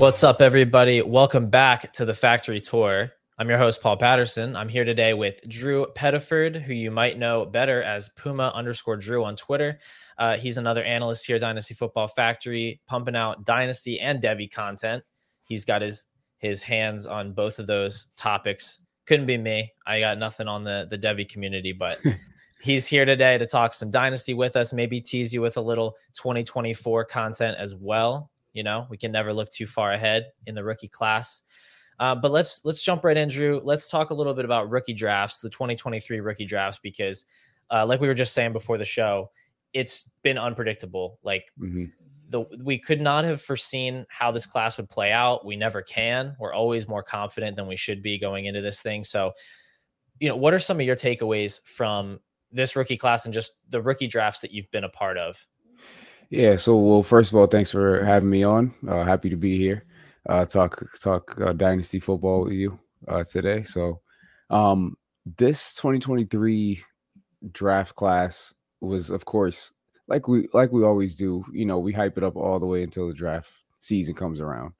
What's up, everybody? Welcome back to the factory tour. I'm your host, Paul Patterson. I'm here today with Drew Pettiford, who you might know better as Puma underscore Drew on Twitter. Uh, he's another analyst here, at Dynasty Football Factory, pumping out Dynasty and Devy content. He's got his his hands on both of those topics. Couldn't be me. I got nothing on the the Devy community, but he's here today to talk some Dynasty with us. Maybe tease you with a little 2024 content as well. You know, we can never look too far ahead in the rookie class. Uh, but let's let's jump right in, Drew. Let's talk a little bit about rookie drafts, the 2023 rookie drafts, because uh, like we were just saying before the show, it's been unpredictable. Like mm-hmm. the we could not have foreseen how this class would play out. We never can. We're always more confident than we should be going into this thing. So, you know, what are some of your takeaways from this rookie class and just the rookie drafts that you've been a part of? Yeah. So, well, first of all, thanks for having me on. Uh, happy to be here. Uh, talk talk uh, dynasty football with you uh, today. So, um, this 2023 draft class was, of course, like we like we always do. You know, we hype it up all the way until the draft season comes around.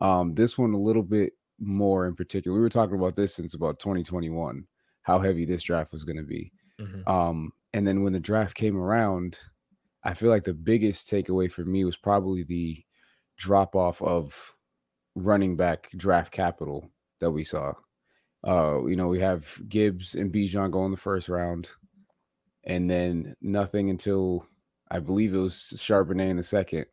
Um, this one a little bit more in particular. We were talking about this since about 2021, how heavy this draft was going to be. Mm-hmm. Um, and then when the draft came around, I feel like the biggest takeaway for me was probably the drop off of running back draft capital that we saw. Uh, you know, we have Gibbs and Bijan going the first round, and then nothing until I believe it was Charbonnet in the second,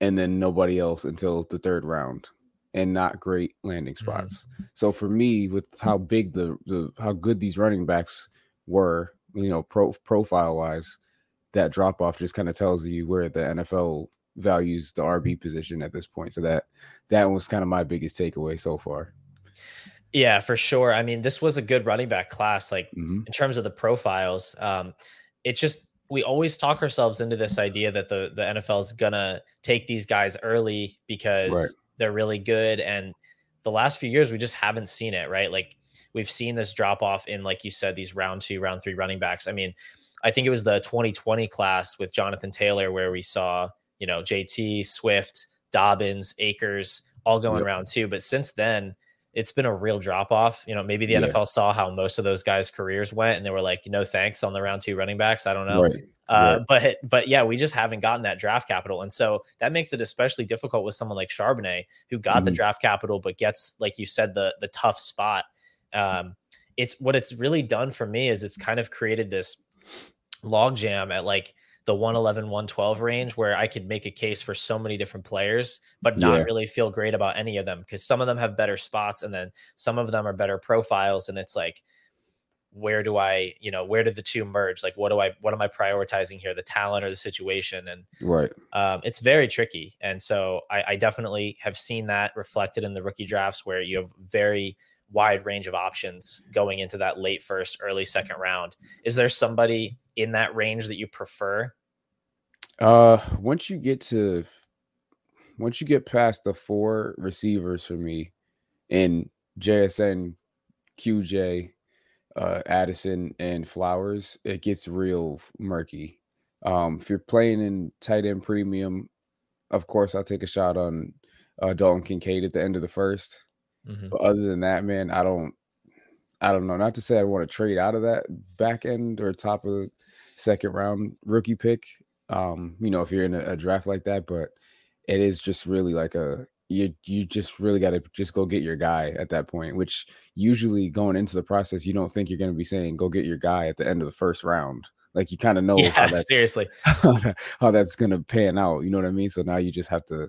and then nobody else until the third round, and not great landing mm-hmm. spots. Mm-hmm. So for me, with how big the, the how good these running backs were, you know, pro, profile wise, that drop off just kind of tells you where the NFL values the RB position at this point. So that that was kind of my biggest takeaway so far. Yeah, for sure. I mean, this was a good running back class. Like mm-hmm. in terms of the profiles, um, it's just we always talk ourselves into this idea that the the NFL is gonna take these guys early because right. they're really good. And the last few years, we just haven't seen it. Right, like we've seen this drop off in, like you said, these round two, round three running backs. I mean, I think it was the 2020 class with Jonathan Taylor where we saw, you know, JT, Swift, Dobbins, Akers all going yep. around too. But since then, it's been a real drop off. You know, maybe the yeah. NFL saw how most of those guys' careers went and they were like, no thanks on the round two running backs. I don't know. Right. Uh, But but yeah, we just haven't gotten that draft capital, and so that makes it especially difficult with someone like Charbonnet, who got mm-hmm. the draft capital, but gets like you said the the tough spot. Um, it's what it's really done for me is it's kind of created this logjam at like the 111 112 range where I could make a case for so many different players but not yeah. really feel great about any of them because some of them have better spots and then some of them are better profiles and it's like where do I you know where did the two merge? Like what do I what am I prioritizing here the talent or the situation? And right. um, it's very tricky and so I, I definitely have seen that reflected in the rookie drafts where you have very wide range of options going into that late first, early second round. Is there somebody in that range that you prefer? Uh, once you get to once you get past the four receivers for me in JSN, QJ, uh, Addison, and Flowers, it gets real murky. Um, if you're playing in tight end premium, of course I'll take a shot on uh, Dalton Kincaid at the end of the first. Mm-hmm. But other than that, man, I don't I don't know. Not to say I want to trade out of that back end or top of the second round rookie pick. Um, you know, if you're in a, a draft like that, but it is just really like a you you just really got to just go get your guy at that point which usually going into the process you don't think you're going to be saying go get your guy at the end of the first round like you kind of know yeah, how that's, seriously how that's going to pan out you know what i mean so now you just have to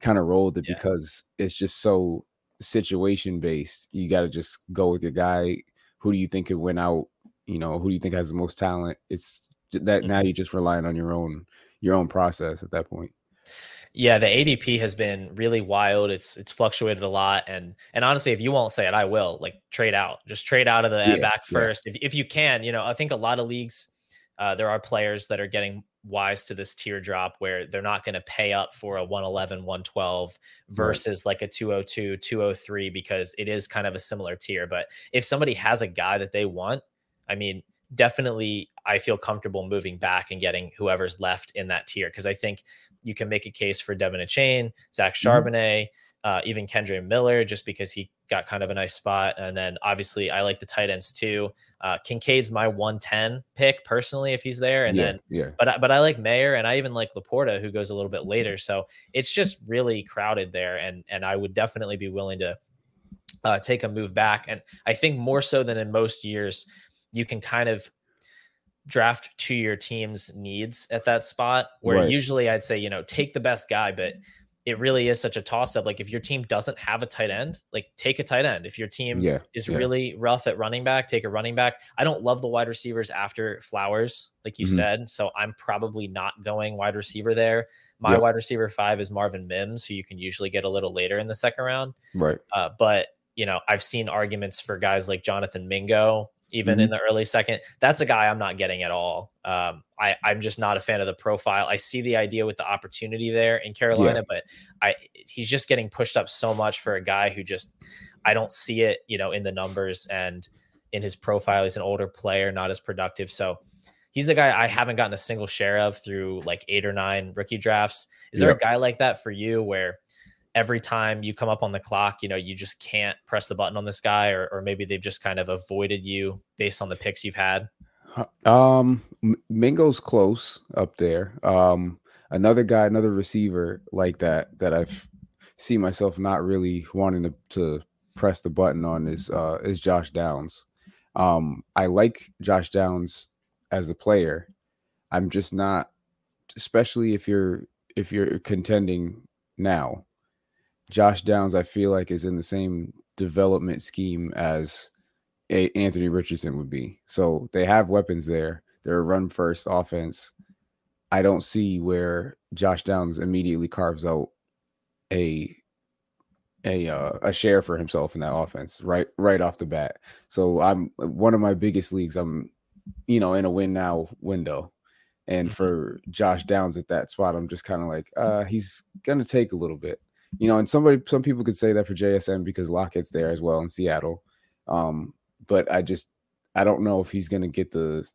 kind of roll with it yeah. because it's just so situation based. You got to just go with your guy. Who do you think could win out? You know, who do you think has the most talent? It's that mm-hmm. now you're just relying on your own your own process at that point. Yeah, the ADP has been really wild. It's it's fluctuated a lot, and and honestly, if you won't say it, I will. Like trade out, just trade out of the yeah, back first, yeah. if if you can. You know, I think a lot of leagues, uh, there are players that are getting wise to this teardrop where they're not going to pay up for a 111 112 versus right. like a 202 203 because it is kind of a similar tier but if somebody has a guy that they want i mean definitely i feel comfortable moving back and getting whoever's left in that tier because i think you can make a case for De'Von Achane Zach mm-hmm. Uh, even Kendre Miller, just because he got kind of a nice spot. And then obviously, I like the tight ends too. Uh, Kincaid's my 110 pick personally if he's there. And yeah, then, yeah, but but I like Mayer and I even like LaPorta who goes a little bit later. So it's just really crowded there, and and I would definitely be willing to uh, take a move back. And I think more so than in most years, you can kind of draft to your team's needs at that spot. Where right. usually I'd say, you know, take the best guy, but it really is such a toss up. Like if your team doesn't have a tight end, like take a tight end. If your team yeah, is yeah. really rough at running back, take a running back. I don't love the wide receivers after Flowers, like you mm-hmm. said. So I'm probably not going wide receiver there. My yep. wide receiver five is Marvin Mims, who you can usually get a little later in the second round. Right. Uh, but you know, I've seen arguments for guys like Jonathan Mingo even mm-hmm. in the early second. That's a guy I'm not getting at all. Um, I, I'm just not a fan of the profile. I see the idea with the opportunity there in Carolina, yeah. but I he's just getting pushed up so much for a guy who just I don't see it, you know, in the numbers and in his profile. He's an older player, not as productive. So he's a guy I haven't gotten a single share of through like eight or nine rookie drafts. Is there a guy like that for you where every time you come up on the clock, you know, you just can't press the button on this guy, or, or maybe they've just kind of avoided you based on the picks you've had? Um, Mingo's close up there. Um, another guy, another receiver like that that I've seen myself not really wanting to, to press the button on is uh is Josh Downs. Um, I like Josh Downs as a player. I'm just not, especially if you're if you're contending now. Josh Downs, I feel like, is in the same development scheme as a Anthony Richardson would be. So they have weapons there. They're a run first offense. I don't see where Josh Downs immediately carves out a a uh, a share for himself in that offense right right off the bat. So I'm one of my biggest leagues. I'm you know in a win now window, and mm-hmm. for Josh Downs at that spot, I'm just kind of like uh, he's gonna take a little bit you know, and somebody, some people could say that for JSN because Lockett's there as well in Seattle. Um, but I just, I don't know if he's going to get the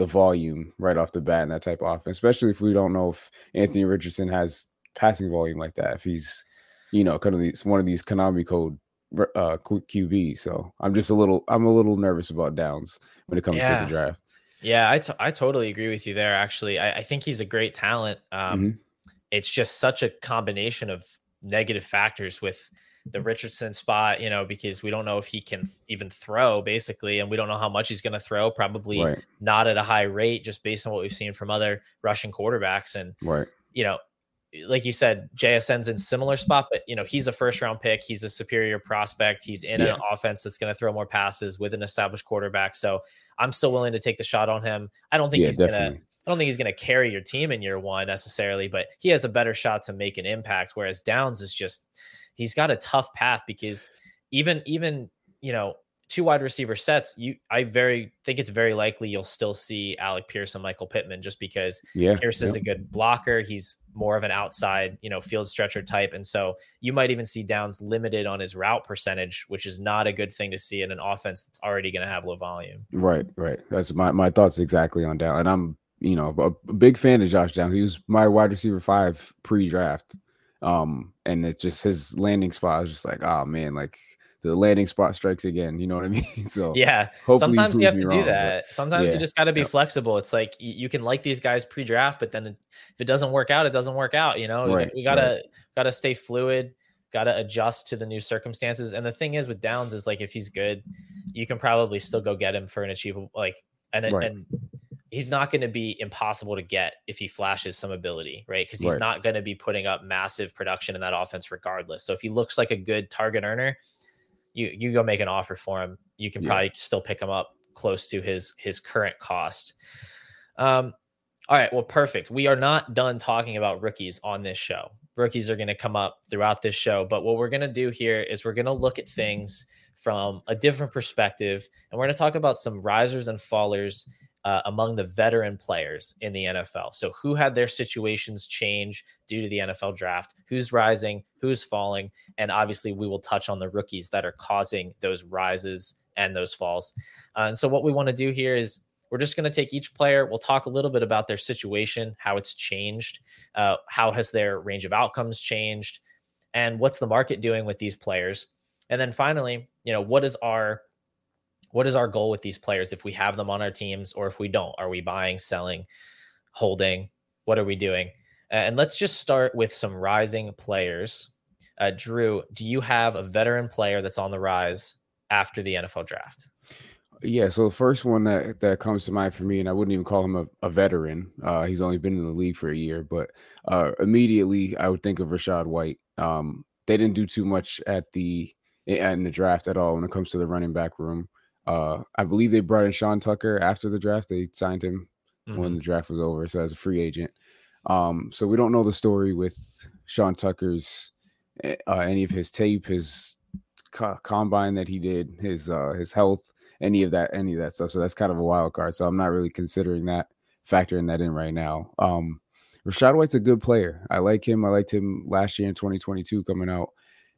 the volume right off the bat in that type of offense, especially if we don't know if Anthony Richardson has passing volume like that. If he's, you know, kind of these one of these Konami code uh QB. So I'm just a little, I'm a little nervous about Downs when it comes yeah. to the draft. Yeah, I, t- I totally agree with you there. Actually, I, I think he's a great talent. Um, mm-hmm. It's just such a combination of negative factors with the. Richardson spot, you know, because we don't know if he can even throw basically, and we don't know how much he's going to throw. Probably right. not at a high rate, just based on what we've seen from other Russian quarterbacks. And right, you know, like you said, JSN's in similar spot, but you know, he's a first round pick. He's a superior prospect. He's in yeah. an offense that's going to throw more passes with an established quarterback. So I'm still willing to take the shot on him. I don't think yeah, he's going to I don't think he's going to carry your team in year one necessarily, but he has a better shot to make an impact. Whereas Downs is just he's got a tough path because even even you know two wide receiver sets, you I very think it's very likely you'll still see Alec Pierce and Michael Pittman just because yeah, Pierce is a good blocker. He's more of an outside, you know, field stretcher type. And so you might even see Downs limited on his route percentage, which is not a good thing to see in an offense that's already going to have low volume. Right, right. That's my, my thoughts exactly on Down. And I'm you know, a, big fan of Josh Downs. He was my wide receiver five pre-draft. Um, and it just his landing spot I was just like, oh man, like the landing spot strikes again. You know what I mean? So yeah, sometimes you have to wrong, do that. Sometimes yeah, you just got to be flexible. It's like you can like these guys pre-draft, but then if it doesn't work out, it doesn't work out. You know, right, we gotta right. gotta stay fluid, gotta adjust to the new circumstances. And the thing is with Downs is like if he's good, you can probably still go get him for an achievable like and right. and he's not going to be impossible to get if he flashes some ability, right? Because he's right. not going to be putting up massive production in that offense regardless. So if he looks like a good target earner, you you go make an offer for him. You can yeah. probably still pick him up close to his his current cost. Um, all right, well, perfect. We are not done talking about rookies on this show. Rookies are going to come up throughout this show, but what we're going to do here is we're going to look at things from a different perspective, and we're going to talk about some risers and fallers uh, among the veteran players in the NFL. So, who had their situations change due to the NFL draft? Who's rising? Who's falling? And obviously, we will touch on the rookies that are causing those rises and those falls. Uh, and so, what we want to do here is we're just going to take each player. We'll talk a little bit about their situation, how it's changed, uh, how has their range of outcomes changed, and what's the market doing with these players? And then finally, you know, what is our what is our goal with these players if we have them on our teams or if we don't? Are we buying, selling, holding? What are we doing? And let's just start with some rising players. Uh, Drew, do you have a veteran player that's on the rise after the NFL draft? Yeah, so the first one that, that comes to mind for me, and I wouldn't even call him a, a veteran. Uh, he's only been in the league for a year, but uh, immediately I would think of Rachaad White. Um, they didn't do too much at the in the draft at all when it comes to the running back room. Uh, I believe they brought in Sean Tucker after the draft. They signed him mm-hmm. when the draft was over, so as a free agent. Um, so we don't know the story with Sean Tucker's eh, uh, any of his tape, his co- combine that he did, his uh, his health, any of that, any of that stuff. So that's kind of a wild card. So I'm not really considering that, factoring that in right now. Um, Rachaad White's a good player. I like him. I liked him last year in 2022 coming out,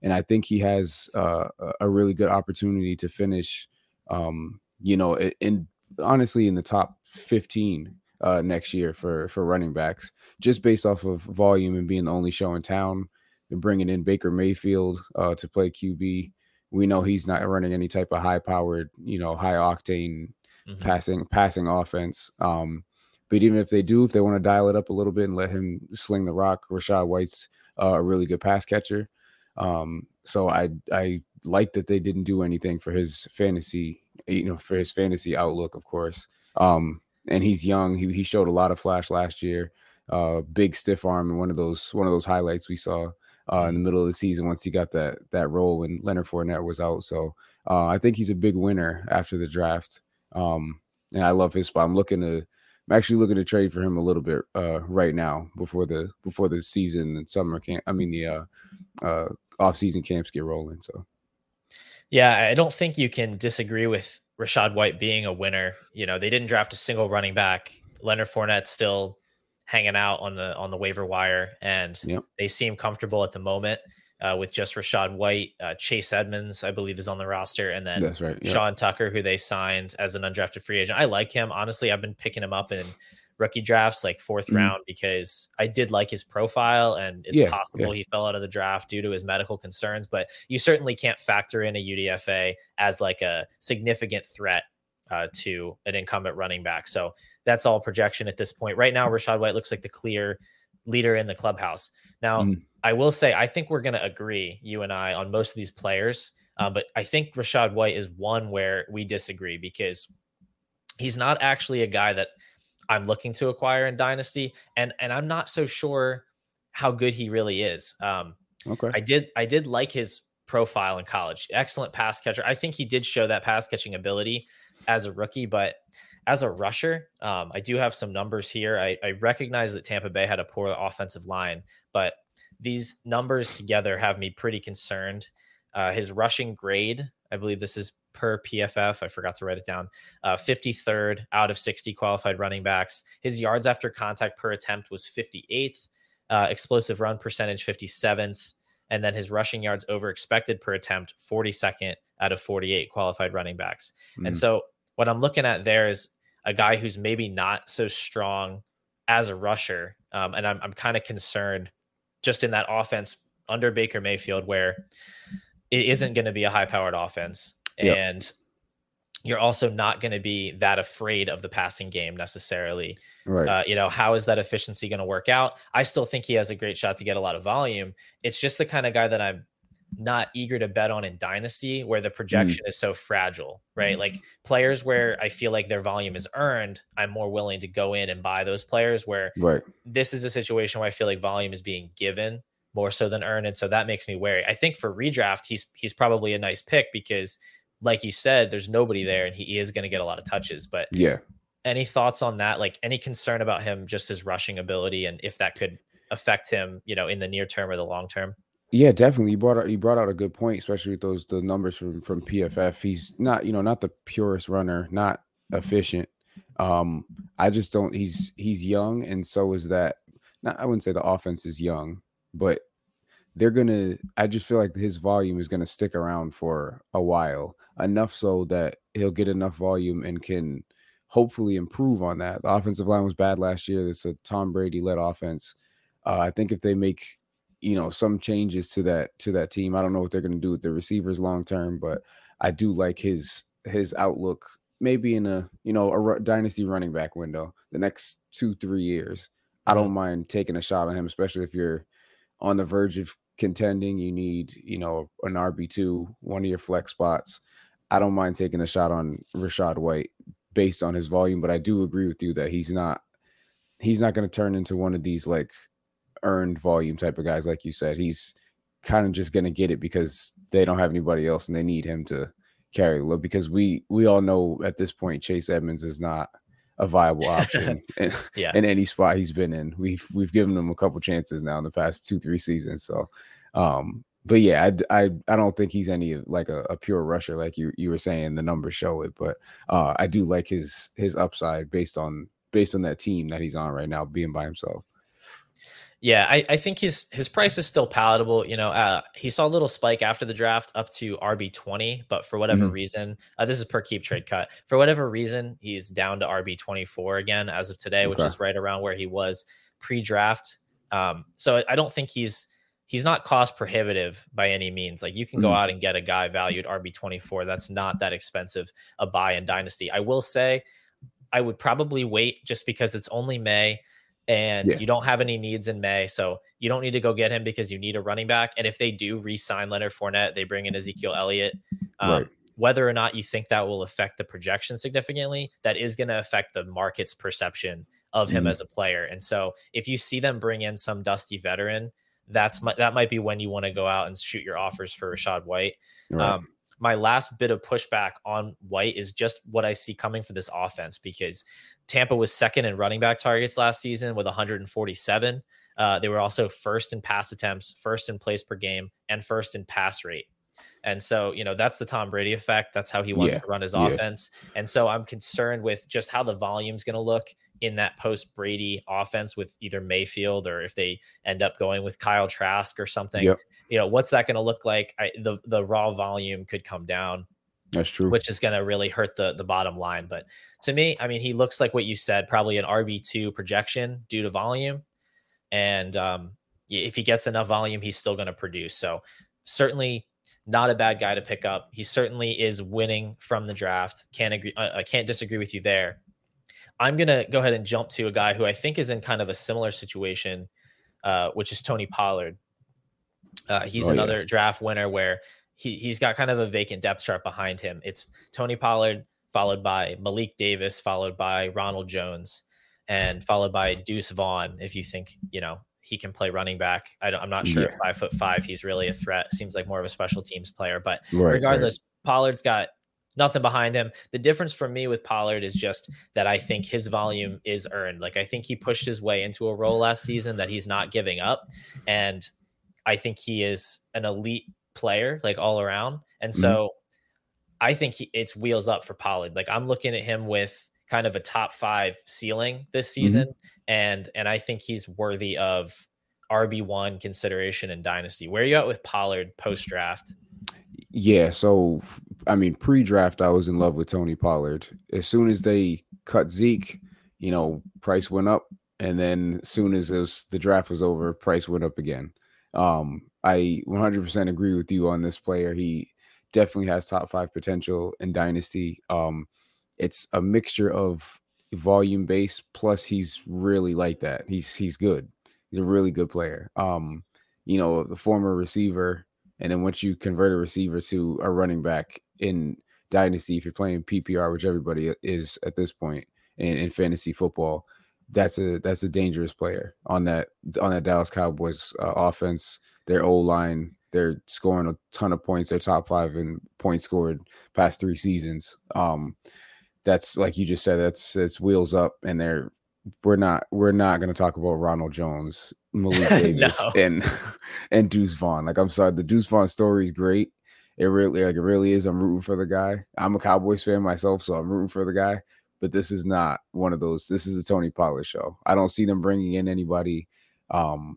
and I think he has uh, a really good opportunity to finish. Um, you know, in, honestly in the top 15 uh, next year for for running backs, just based off of volume and being the only show in town, and bringing in Baker Mayfield uh, to play QB. We know he's not running any type of high powered, you know, high octane mm-hmm. passing passing offense. Um, but even if they do, if they want to dial it up a little bit and let him sling the rock, Rachaad White's uh, a really good pass catcher. Um, so I I like that they didn't do anything for his fantasy, you know, for his fantasy outlook, of course. Um, and he's young. He he showed a lot of flash last year. Uh, big stiff arm and one of those one of those highlights we saw uh, in the middle of the season once he got that that role when Leonard Fournette was out. So uh, I think he's a big winner after the draft. Um, and I love his spot. I'm looking to I'm actually looking to trade for him a little bit uh, right now before the before the season and summer camp. I mean the uh, uh, off season camps get rolling. So yeah, I don't think you can disagree with Rachaad White being a winner. You know, they didn't draft a single running back. Leonard Fournette still hanging out on the on the waiver wire, and yep. they seem comfortable at the moment uh, with just Rachaad White. Uh, Chase Edmonds, I believe, is on the roster, and then That's right, yep. Sean Tucker, who they signed as an undrafted free agent. I like him honestly. I've been picking him up in rookie drafts, like 4th mm-hmm. round, because I did like his profile, and it's yeah, possible yeah. he fell out of the draft due to his medical concerns. But you certainly can't factor in a UDFA as like a significant threat uh, to an incumbent running back. So that's all projection at this point. Right now, Rachaad White looks like the clear leader in the clubhouse. Now, mm. I will say, I think we're going to agree, you and I, on most of these players. Uh, but I think Rachaad White is one where we disagree because he's not actually a guy that I'm looking to acquire in Dynasty, and and I'm not so sure how good he really is. Um, okay, I did I did like his profile in college. Excellent pass catcher. I think he did show that pass catching ability as a rookie, but as a rusher, um, I do have some numbers here. I, I recognize that Tampa Bay had a poor offensive line, but these numbers together have me pretty concerned. Uh, his rushing grade, I believe this is per PFF. I forgot to write it down. Uh, 53rd out of 60 qualified running backs. His yards after contact per attempt was 58th. Uh, explosive run percentage 57th. And then his rushing yards over expected per attempt 42nd out of 48 qualified running backs. Mm. And so what I'm looking at there is a guy who's maybe not so strong as a rusher. Um, and I'm, I'm kind of concerned just in that offense under Baker Mayfield where it isn't going to be a high powered offense yep. and you're also not going to be that afraid of the passing game necessarily. Right. Uh, you know, how is that efficiency going to work out? I still think he has a great shot to get a lot of volume. It's just the kind of guy that I'm not eager to bet on in dynasty where the mm. projection mm. is so fragile, right? Mm. Like players where I feel like their volume is earned, I'm more willing to go in and buy those players where right. this is a situation where I feel like volume is being given more so than earned. And so that makes me wary. I think for redraft, he's he's probably a nice pick because like you said, there's nobody there and he is going to get a lot of touches. But yeah, any thoughts on that? Like any concern about him, just his rushing ability, and if that could affect him, you know, in the near term or the long term? Yeah, definitely. You brought out you brought out a good point, especially with those the numbers from from PFF. He's not, you know, not the purest runner, not efficient. Um, I just don't. He's he's young, and so is that. Not, I wouldn't say the offense is young, but they're gonna i just feel like his volume is gonna stick around for a while enough so that he'll get enough volume and can hopefully improve on that the offensive line was bad last year it's a tom brady led offense uh, i think if they make you know some changes to that to that team. I don't know what they're going to do with the receivers long term, but I do like his his outlook. Maybe in a you know a dynasty running back window, the next two three years. I don't mm-hmm. mind taking a shot on him, especially if you're on the verge of contending. You need you know an RB two, one of your flex spots. I don't mind taking a shot on Rachaad White based on his volume, but I do agree with you that he's not he's not going to turn into one of these like earned volume type of guys, like you said. He's kind of just going to get it because they don't have anybody else and they need him to carry the load. Because we we all know at this point Chase Edmonds is not a viable option in, yeah. in any spot he's been in. We've we've given him a couple chances now in the past two three seasons. So, um, but yeah, I, I I don't think he's any like a, a pure rusher like you you were saying. The numbers show it, but uh, I do like his his upside based on based on that team that he's on right now, being by himself. Yeah, I, I think his his price is still palatable. You know, uh, he saw a little spike after the draft up to RB twenty, but for whatever mm-hmm. reason, uh, this is per keep trade cut. For whatever reason, he's down to RB twenty four again as of today, okay. which is right around where he was pre draft. Um, so I don't think he's he's not cost prohibitive by any means. Like you can go mm-hmm. out and get a guy valued RB twenty four. That's not that expensive a buy in dynasty. I will say I would probably wait just because it's only May and yeah. you don't have any needs in May. So you don't need to go get him because you need a running back. And if they do re sign Leonard Fournette, they bring in Ezekiel Elliott. Um, right. Whether or not you think that will affect the projection significantly, that is going to affect the market's perception of him mm-hmm. as a player. And so if you see them bring in some dusty veteran, that's my, that might be when you want to go out and shoot your offers for Rachaad White. Right. Um, my last bit of pushback on White is just what I see coming for this offense because Tampa was second in running back targets last season with 147. Uh, they were also first in pass attempts, first in plays per game, and first in pass rate. And so, you know, that's the Tom Brady effect. That's how he wants yeah. to run his yeah. offense. And so I'm concerned with just how the volume's going to look in that post Brady offense with either Mayfield or if they end up going with Kyle Trask or something. Yep. You know, what's that going to look like? I, the the raw volume could come down. That's true. Which is going to really hurt the the bottom line. But to me, I mean, he looks like what you said, probably an RB two projection due to volume, and um, if he gets enough volume, he's still going to produce. So certainly not a bad guy to pick up. He certainly is winning from the draft. Can't agree. I can't disagree with you there. I'm going to go ahead and jump to a guy who I think is in kind of a similar situation, uh, which is Tony Pollard. Uh, he's oh, another yeah. draft winner where he, he's got kind of a vacant depth chart behind him. It's Tony Pollard, followed by Malik Davis, followed by Ronald Jones, and followed by Deuce Vaughn. If you think, you know, he can play running back. I am not sure yeah. if five foot five, he's really a threat. Seems like more of a special teams player, but right, regardless, right. Pollard's got nothing behind him. The difference for me with Pollard is just that I think his volume is earned. Like I think he pushed his way into a role last season that he's not giving up. And I think he is an elite player, like all around. And so mm-hmm. I think he, it's wheels up for Pollard. Like I'm looking at him with kind of a top five ceiling this mm-hmm. season. Mm-hmm. And and I think he's worthy of RB1 consideration in Dynasty. Where are you at with Pollard post draft? Yeah, so I mean, pre-draft, I was in love with Tony Pollard. As soon as they cut Zeke, you know, price went up, and then as soon as was, the draft was over, price went up again. Um, I 100% agree with you on this player. He definitely has top five potential in Dynasty. Um, it's a mixture of volume base plus he's really like that. He's he's good. He's a really good player. Um, you know, the former receiver and then once you convert a receiver to a running back in dynasty, if you're playing PPR, which everybody is at this point in, in fantasy football, that's a that's a dangerous player on that on that Dallas Cowboys uh, offense. Their O line, they're scoring a ton of points. They're top five in points scored past three seasons. Um, that's like you just said. That's it's wheels up, and they're we're not we're not going to talk about Ronald Jones, Malik Davis, no. and and Deuce Vaughn. Like I'm sorry, the Deuce Vaughn story is great. It really like it really is. I'm rooting for the guy. I'm a Cowboys fan myself, so I'm rooting for the guy. But this is not one of those. This is a Tony Pollard show. I don't see them bringing in anybody um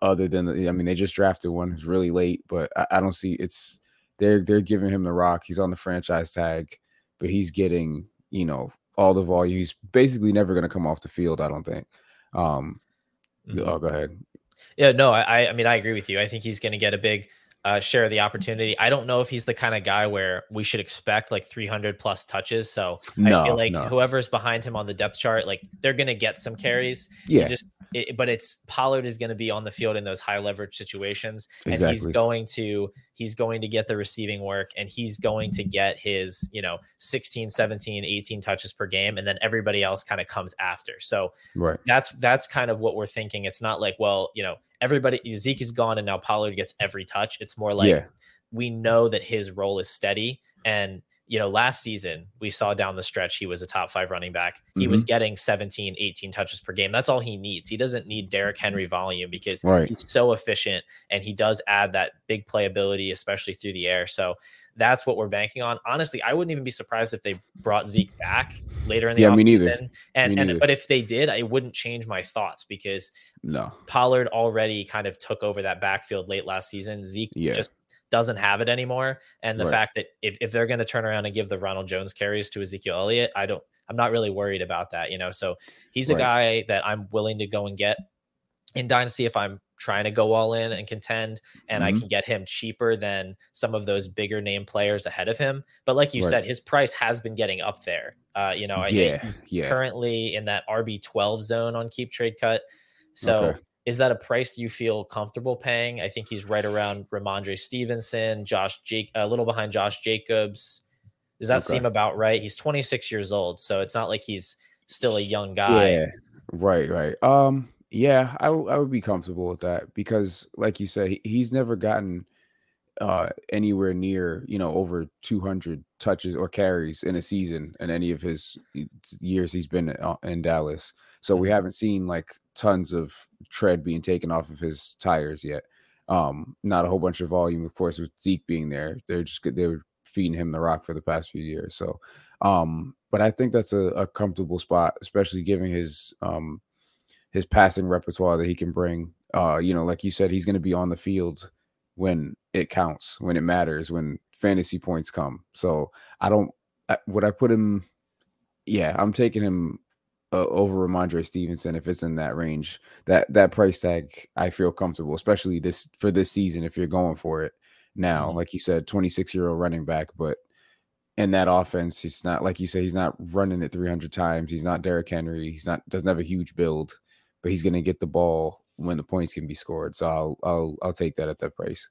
other than the, I mean they just drafted one. It's really late, but I, I don't see it's they're they're giving him the rock. He's on the franchise tag, but he's getting you know all the volume. He's basically never going to come off the field. I don't think. Um, mm-hmm. Oh, go ahead. Yeah, no, I I mean I agree with you. I think he's going to get a big uh, share the opportunity. I don't know if he's the kind of guy where we should expect like 300 plus touches. So no, I feel like no. whoever's behind him on the depth chart, like they're going to get some carries. Yeah. just, it, but it's Pollard is going to be on the field in those high leverage situations, exactly. and he's going to he's going to get the receiving work, and he's going to get his you know 16, 17, 18 touches per game, and then everybody else kind of comes after. So right. that's that's kind of what we're thinking. It's not like well, you know, everybody Zeke is gone and now Pollard gets every touch. It's more like yeah. we know that his role is steady. And you know, last season we saw down the stretch he was a top five running back. He mm-hmm. was getting 17, 18 touches per game. That's all he needs. He doesn't need Derrick Henry volume because right. he's so efficient and he does add that big playability, especially through the air. So that's what we're banking on. Honestly, I wouldn't even be surprised if they brought Zeke back later in the yeah, offseason. Me neither. And me and neither. but if they did, I wouldn't change my thoughts because no Pollard already kind of took over that backfield late last season. Zeke yeah. just doesn't have it anymore. And the right. fact that if, if they're going to turn around and give the Ronald Jones carries to Ezekiel Elliott, I don't I'm not really worried about that, you know. So he's right. a guy that I'm willing to go and get in Dynasty if I'm trying to go all in and contend and mm-hmm. I can get him cheaper than some of those bigger name players ahead of him. But like you right. said, his price has been getting up there. Uh, you know, yeah, he's yeah. currently in that RB 12 zone on keep trade cut. So okay. is that a price you feel comfortable paying? I think he's right around Rhamondre Stevenson, Josh Jake, a little behind Josh Jacobs. Does that okay. seem about right? He's 26 years old, so it's not like he's still a young guy. Yeah, right, right. Um, yeah, I, w- I would be comfortable with that because, like you said, he's never gotten uh, anywhere near, you know, over 200 touches or carries in a season in any of his years he's been uh, in Dallas. So we mm-hmm. haven't seen like tons of tread being taken off of his tires yet. Um, not a whole bunch of volume, of course, with Zeke being there. They're just they were feeding him the rock for the past few years. So, um, but I think that's a, a comfortable spot, especially given his um his passing repertoire that he can bring. Uh, you know, like you said, he's going to be on the field when it counts, when it matters, when fantasy points come. So I don't. I, would I put him? Yeah, I'm taking him uh, over Rhamondre Stevenson if it's in that range. That that price tag, I feel comfortable, especially this for this season if you're going for it now. Mm-hmm. Like you said, 26 year old running back, but in that offense, he's not like you say, he's not running it 300 times. He's not Derrick Henry. He's not doesn't have a huge build but he's going to get the ball when the points can be scored. So I'll I'll I'll take that at that price.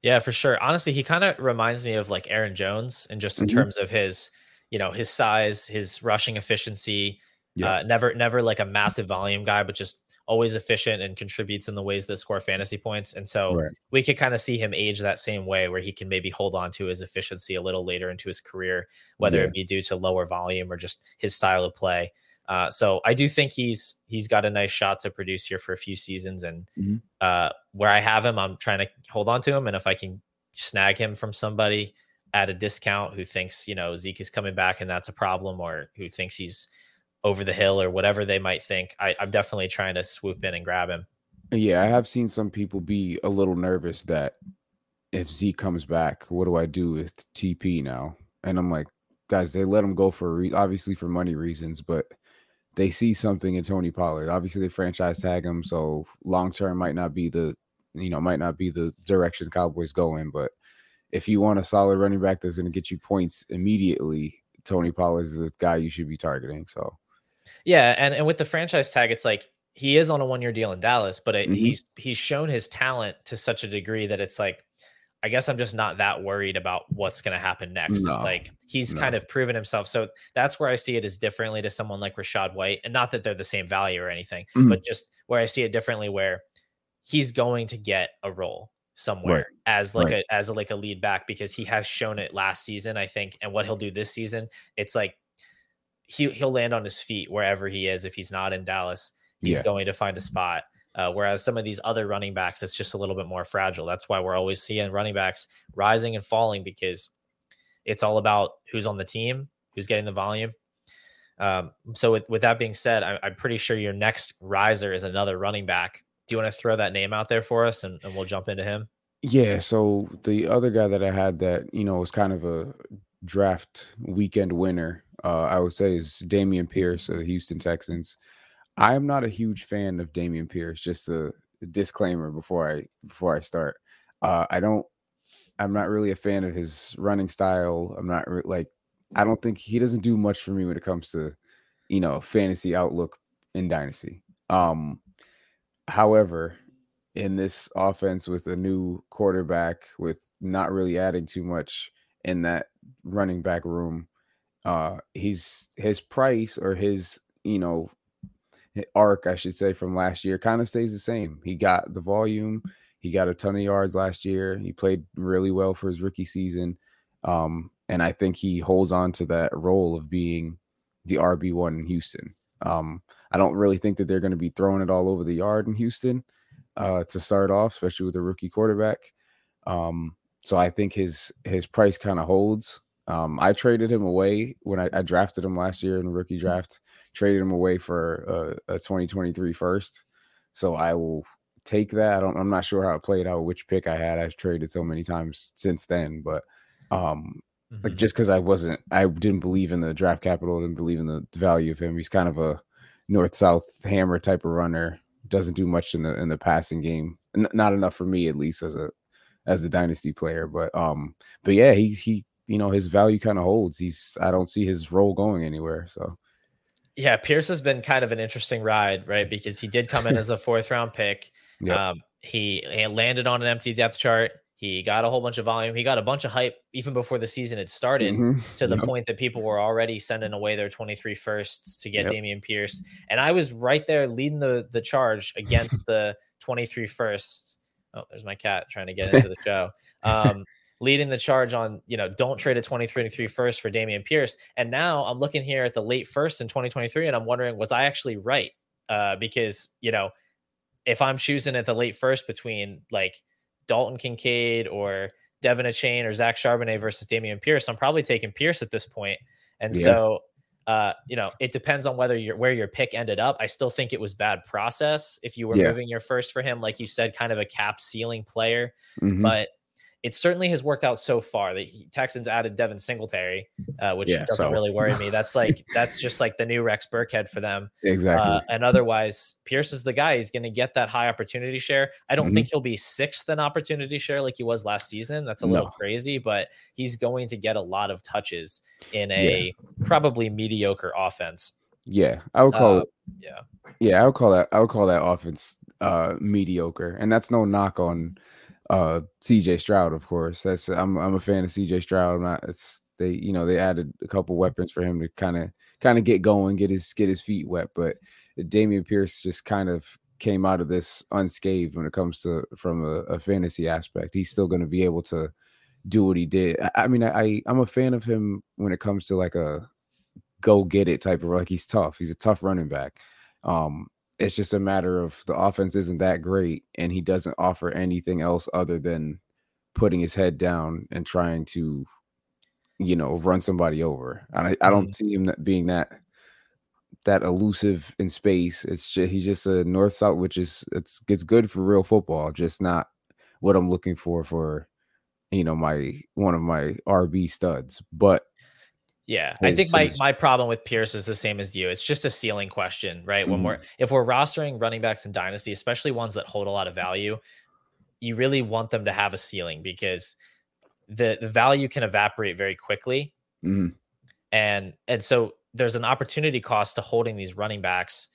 Yeah, for sure. Honestly, he kind of reminds me of like Aaron Jones, and just in mm-hmm. terms of his, you know, his size, his rushing efficiency. Yeah. Uh, never, never like a massive volume guy, but just always efficient and contributes in the ways that score fantasy points. And so right. we could kind of see him age that same way, where he can maybe hold on to his efficiency a little later into his career, whether yeah. it be due to lower volume or just his style of play. Uh, so I do think he's he's got a nice shot to produce here for a few seasons, and mm-hmm. uh, where I have him, I'm trying to hold on to him, and if I can snag him from somebody at a discount who thinks you know Zeke is coming back and that's a problem, or who thinks he's over the hill or whatever they might think, I, I'm definitely trying to swoop in and grab him. Yeah, I have seen some people be a little nervous that if Zeke comes back, what do I do with TP now? And I'm like, guys, they let him go for re- obviously for money reasons, but they see something in Tony Pollard. Obviously, they franchise tag him, so long term might not be the you know might not be the direction Cowboys go in. But if you want a solid running back that's going to get you points immediately, Tony Pollard is the guy you should be targeting. So, yeah, and and with the franchise tag, it's like he is on a one year deal in Dallas, but it, mm-hmm. he's he's shown his talent to such a degree that it's like I guess I'm just not that worried about what's going to happen next. No, it's like he's no. kind of proven himself. So that's where I see it as differently to someone like Rachaad White. And not that they're the same value or anything, mm but just where I see it differently where he's going to get a role somewhere right. as like right. a as a like a lead back because he has shown it last season, I think, and what he'll do this season. It's like he he'll land on his feet wherever he is if he's not in Dallas. He's yeah. going to find a spot. Uh, whereas some of these other running backs, it's just a little bit more fragile. That's why we're always seeing running backs rising and falling because it's all about who's on the team, who's getting the volume. Um, so with, with that being said, I, am pretty sure your next riser is another running back. Do you want to throw that name out there for us and, and we'll jump into him? Yeah. So the other guy that I had that, you know, was kind of a draft weekend winner, uh, I would say is Dameon Pierce of the Houston Texans. I'm not a huge fan of Dameon Pierce. Just a disclaimer before I before I start. Uh, I don't. I'm not really a fan of his running style. I'm not re- like. I don't think he doesn't do much for me when it comes to, you know, fantasy outlook in dynasty. Um, however, in this offense with a new quarterback, with not really adding too much in that running back room, uh, he's his price or his you know arc, I should say, from last year kind of stays the same. He got the volume, he got a ton of yards last year. He played really well for his rookie season. Um, and I think he holds on to that role of being the RB1 in Houston. Um, I don't really think that they're going to be throwing it all over the yard in Houston uh, to start off, especially with a rookie quarterback. Um, so I think his his price kind of holds. Um, I traded him away when I, I, drafted him last year in the rookie draft. Traded him away for a, a 2023 first. So I will take that. I don't. I'm not sure how it played out, which pick I had. I've traded so many times since then, but um, mm-hmm. like just because I wasn't, I didn't believe in the draft capital, didn't believe in the value of him. He's kind of a north south hammer type of runner. Doesn't do much in the in the passing game. N- not enough for me, at least as a as a dynasty player. But um, but yeah, he he you know his value kind of holds. He's I don't see his role going anywhere. So yeah, Pierce has been kind of an interesting ride, right? Because he did come in as a fourth round pick. Yep. Um, he, he landed on an empty depth chart. He got a whole bunch of volume. He got a bunch of hype even before the season had started mm-hmm. to the yep. point that people were already sending away their 23 firsts to get yep. Dameon Pierce. And I was right there leading the the charge against the 23 firsts. Oh, there's my cat trying to get into the show. Um, leading the charge on, you know, don't trade a 2023 first for Dameon Pierce. And now I'm looking here at the late first in 2023 and I'm wondering, was I actually right? Uh, because, you know, if I'm choosing at the late first between like Dalton Kincaid or De'Von Achane or Zach Charbonnet versus Dameon Pierce, I'm probably taking Pierce at this point. And yeah. so, uh, you know, it depends on whether you're where your pick ended up. I still think it was bad process if you were yeah. moving your first for him, like you said, kind of a capped ceiling player. Mm-hmm. But it certainly has worked out so far. The Texans added Devin Singletary, uh, which yeah, doesn't so. really worry me. That's like that's just like the new Rex Burkhead for them. Exactly. Uh, and otherwise, Pierce is the guy. He's going to get that high opportunity share. I don't mm-hmm. think he'll be sixth in opportunity share like he was last season. That's a no. little crazy, but he's going to get a lot of touches in a yeah. probably mediocre offense. Yeah, I would call uh, it. Yeah, yeah, I would call that. I would call that offense uh mediocre, and that's no knock on uh CJ Stroud, of course. That's I'm I'm a fan of CJ Stroud. I'm not it's they you know they added a couple weapons for him to kind of kind of get going, get his get his feet wet. But Dameon Pierce just kind of came out of this unscathed when it comes to from a, a fantasy aspect. He's still going to be able to do what he did. I, I mean, I I'm a fan of him when it comes to like a go get it type of like he's tough. He's a tough running back. Um, it's just a matter of the offense isn't that great and he doesn't offer anything else other than putting his head down and trying to you know run somebody over i, I don't mm. see him being that that elusive in space it's just he's just a north south which is it's it's good for real football just not what i'm looking for for you know my one of my rb studs but yeah, I think my my problem with Pierce is the same as you. It's just a ceiling question, right? Mm-hmm. When we're if we're rostering running backs in dynasty, especially ones that hold a lot of value, you really want them to have a ceiling because the the value can evaporate very quickly. Mm-hmm. And and so there's an opportunity cost to holding these running backs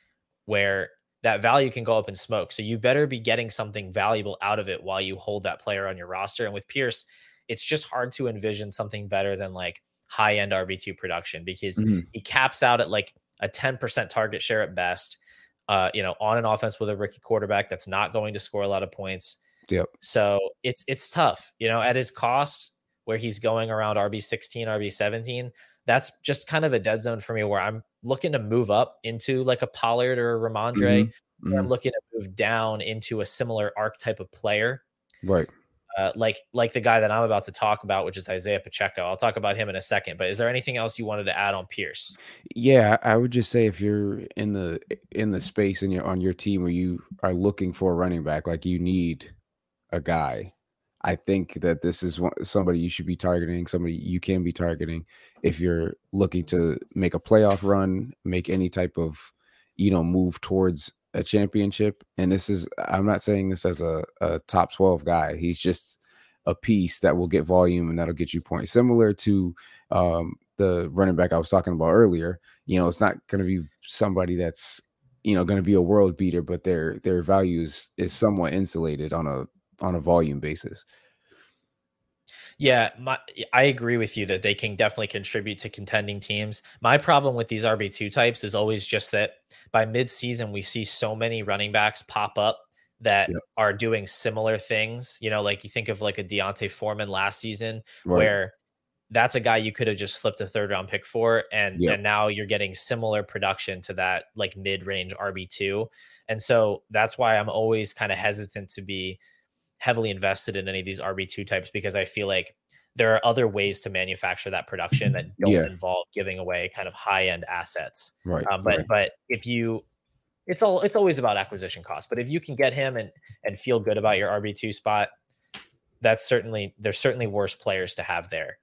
where that value can go up in smoke. So you better be getting something valuable out of it while you hold that player on your roster. And with Pierce, it's just hard to envision something better than like high end RB2 production because mm-hmm. he caps out at like a 10% target share at best. Uh, you know, on an offense with a rookie quarterback that's not going to score a lot of points. Yep. So it's it's tough, you know, at his cost where he's going around RB 16, RB 17. That's just kind of a dead zone for me where I'm looking to move up into like a Pollard or a Rhamondre. Mm-hmm. Mm-hmm. I'm looking to move down into a similar archetype of player. Right uh, like like the guy that I'm about to talk about, which is Isaiah Pacheco. I'll talk about him in a second. But is there anything else you wanted to add on Pierce? Yeah, I would just say if you're in the in the space and you're on your team where you are looking for a running back, like you need a guy. I think that this is somebody you should be targeting, somebody you can be targeting if you're looking to make a playoff run, make any type of, you know, move towards a championship, and this is I'm not saying this as a, a top 12 guy. He's just a piece that will get volume and that'll get you points. Similar to um, the running back I was talking about earlier. You know, it's not going to be somebody that's you know going to be a world beater, but their their values is somewhat insulated on a on a volume basis. Yeah, my, I agree with you that they can definitely contribute to contending teams. My problem with these RB2 types is always just that by midseason, we see so many running backs pop up that yep. are doing similar things. You know, like you think of like a D'Onta Foreman last season, right. where that's a guy you could have just flipped a third round pick for and yep. and now you're getting similar production to that like mid-range RB2 and so that's why I'm always kind of hesitant to be heavily invested in any of these RB2 types because I feel like there are other ways to manufacture that production that don't yeah. involve giving away kind of high-end assets right um, but right. but if you it's all it's always about acquisition cost but if you can get him and and feel good about your RB2 spot that's certainly there's certainly worse players to have there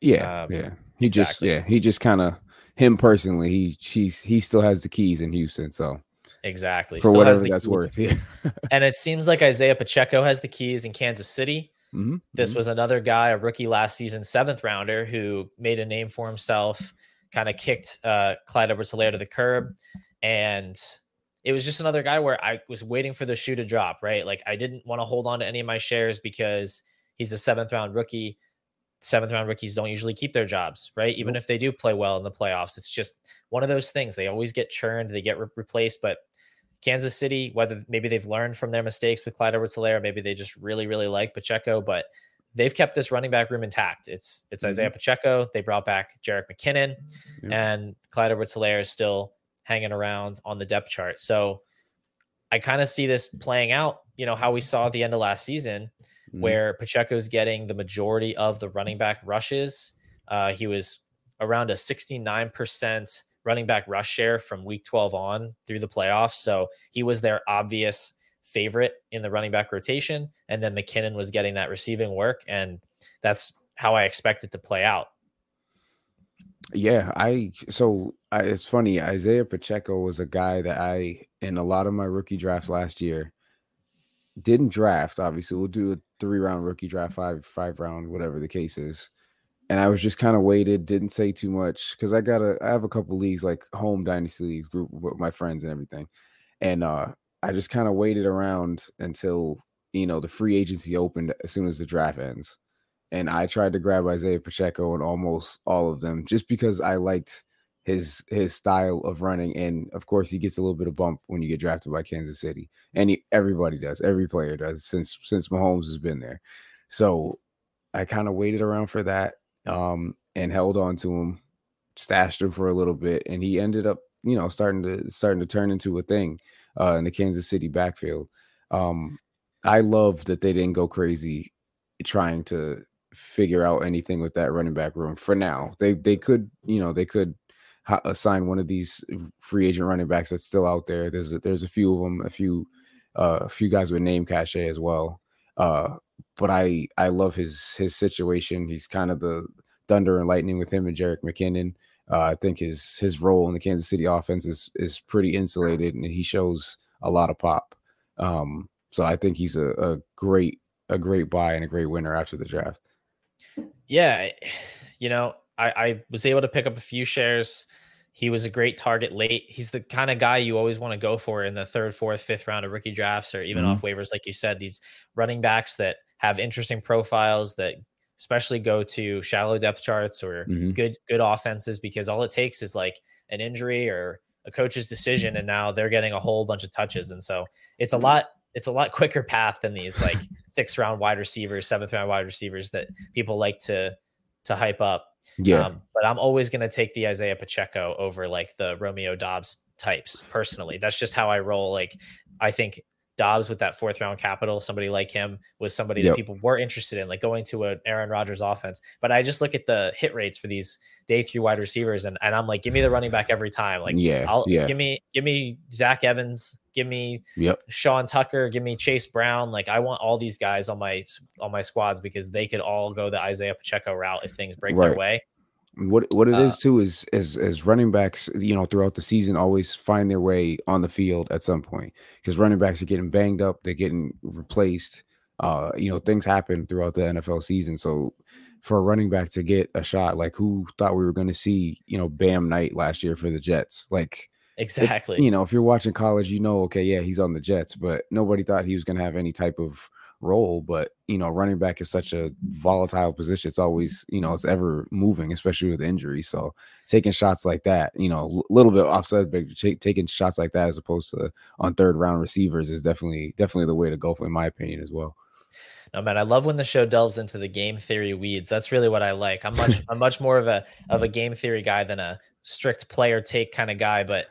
yeah, um, yeah. He exactly. just yeah, he just kind of him personally. He he's he still has the keys in Houston, so exactly for still whatever that's worth. Yeah. and it seems like Isaiah Pacheco has the keys in Kansas City. Mm-hmm, this mm-hmm. was another guy, a rookie last season, seventh rounder, who made a name for himself. Kind of kicked uh, Clyde Edwards-Helaire to the curb, and it was just another guy where I was waiting for the shoe to drop. Right, like I didn't want to hold on to any of my shares because he's a seventh round rookie seventh round rookies don't usually keep their jobs, right? Even nope. if they do play well in the playoffs, it's just one of those things. They always get churned, they get re- replaced. But Kansas City, whether maybe they've learned from their mistakes with Clyde Edwards-Helaire, maybe they just really, really like Pacheco, but they've kept this running back room intact. It's it's mm-hmm. Isaiah Pacheco. They brought back Jerick McKinnon, and Clyde Edwards-Helaire is still hanging around on the depth chart. So I kind of see this playing out, you know, how we saw at the end of last season mm-hmm. where Pacheco's getting the majority of the running back rushes. Uh, he was around a 69% running back rush share from week 12 on through the playoffs. So he was their obvious favorite in the running back rotation. And then McKinnon was getting that receiving work. And that's how I expect it to play out. Yeah, I so I, it's funny. Isaiah Pacheco was a guy that I in a lot of my rookie drafts last year didn't draft. Obviously, we'll do a three round rookie draft, five five round, whatever the case is. And I was just kind of waited, didn't say too much because I got a I have a couple leagues like home dynasty leagues group with my friends and everything, and uh I just kind of waited around until you know the free agency opened as soon as the draft ends, and I tried to grab Isaiah Pacheco and almost all of them just because I liked his his style of running and of course he gets a little bit of bump when you get drafted by Kansas City and he, everybody does every player does since since Mahomes has been there so I kind of waited around for that um and held on to him stashed him for a little bit and he ended up you know starting to starting to turn into a thing uh in the Kansas City backfield um I love that they didn't go crazy trying to figure out anything with that running back room for now. They they could, you know, they could assign one of these free agent running backs that's still out there. There's a, there's a few of them, a few uh, a few guys with name cachet as well. Uh, but I I love his his situation. He's kind of the thunder and lightning with him and Jerick McKinnon. Uh, I think his his role in the Kansas City offense is is pretty insulated, and he shows a lot of pop. Um, so I think he's a, a great a great buy and a great winner after the draft. Yeah, you know, I, I was able to pick up a few shares. He was a great target late. He's the kind of guy you always want to go for in the third, fourth, fifth round of rookie drafts or even mm-hmm. off waivers, like you said. These running backs that have interesting profiles that especially go to shallow depth charts or mm-hmm. good good offenses because all it takes is like an injury or a coach's decision and now they're getting a whole bunch of touches and so it's a mm-hmm. lot it's a lot quicker path than these like six round wide receivers seventh round wide receivers that people like to to hype up yeah. Um, but I'm always going to take the Isaiah Pacheco over like the Romeo Doubs types personally. That's just how I roll. Like, I think Doubs with that fourth round capital, somebody like him was somebody yep. that people were interested in, like going to an Aaron Rodgers offense. But I just look at the hit rates for these day three wide receivers, and, and I'm like, give me the running back every time. Like, yeah, I'll yeah. give me give me Zach Evans, give me yep. Sean Tucker, give me Chase Brown. Like, I want all these guys on my on my squads because they could all go the Isaiah Pacheco route if things break right. their way. What what it uh, is too is as as running backs, you know, throughout the season, always find their way on the field at some point because running backs are getting banged up, they're getting replaced. Uh, you know, things happen throughout the NFL season. So for a running back to get a shot, like who thought we were going to see, you know, Bam Knight last year for the Jets? Like exactly. If, you know, if you're watching college, you know, okay, yeah, he's on the Jets, but nobody thought he was going to have any type of role. But you know, running back is such a volatile position. It's always, you know, it's ever moving, especially with injuries. So taking shots like that, you know, a little bit offset, but taking shots like that as opposed to on third round receivers is definitely definitely the way to go, in my opinion, as well. No man, I love when the show delves into the game theory weeds. That's really what I like. I'm much I'm much more of a of a game theory guy than a strict player take kind of guy. But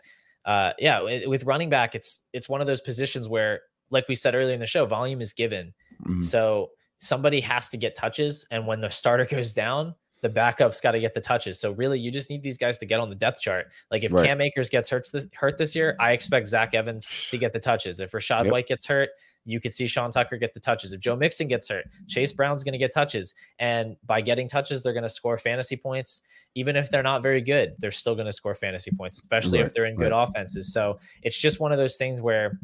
uh, yeah, with running back, it's it's one of those positions where like we said earlier in the show, volume is given. Mm-hmm. So somebody has to get touches. And when the starter goes down, the backup's got to get the touches. So really, you just need these guys to get on the depth chart. Like if right. Cam Akers gets hurt this, hurt this year, I expect Zach Evans to get the touches. If Rachaad yep. White gets hurt, you could see Sean Tucker get the touches. If Joe Mixon gets hurt, Chase Brown's going to get touches. And by getting touches, they're going to score fantasy points. Even if they're not very good, they're still going to score fantasy points, especially right. if they're in good right. offenses. So it's just one of those things where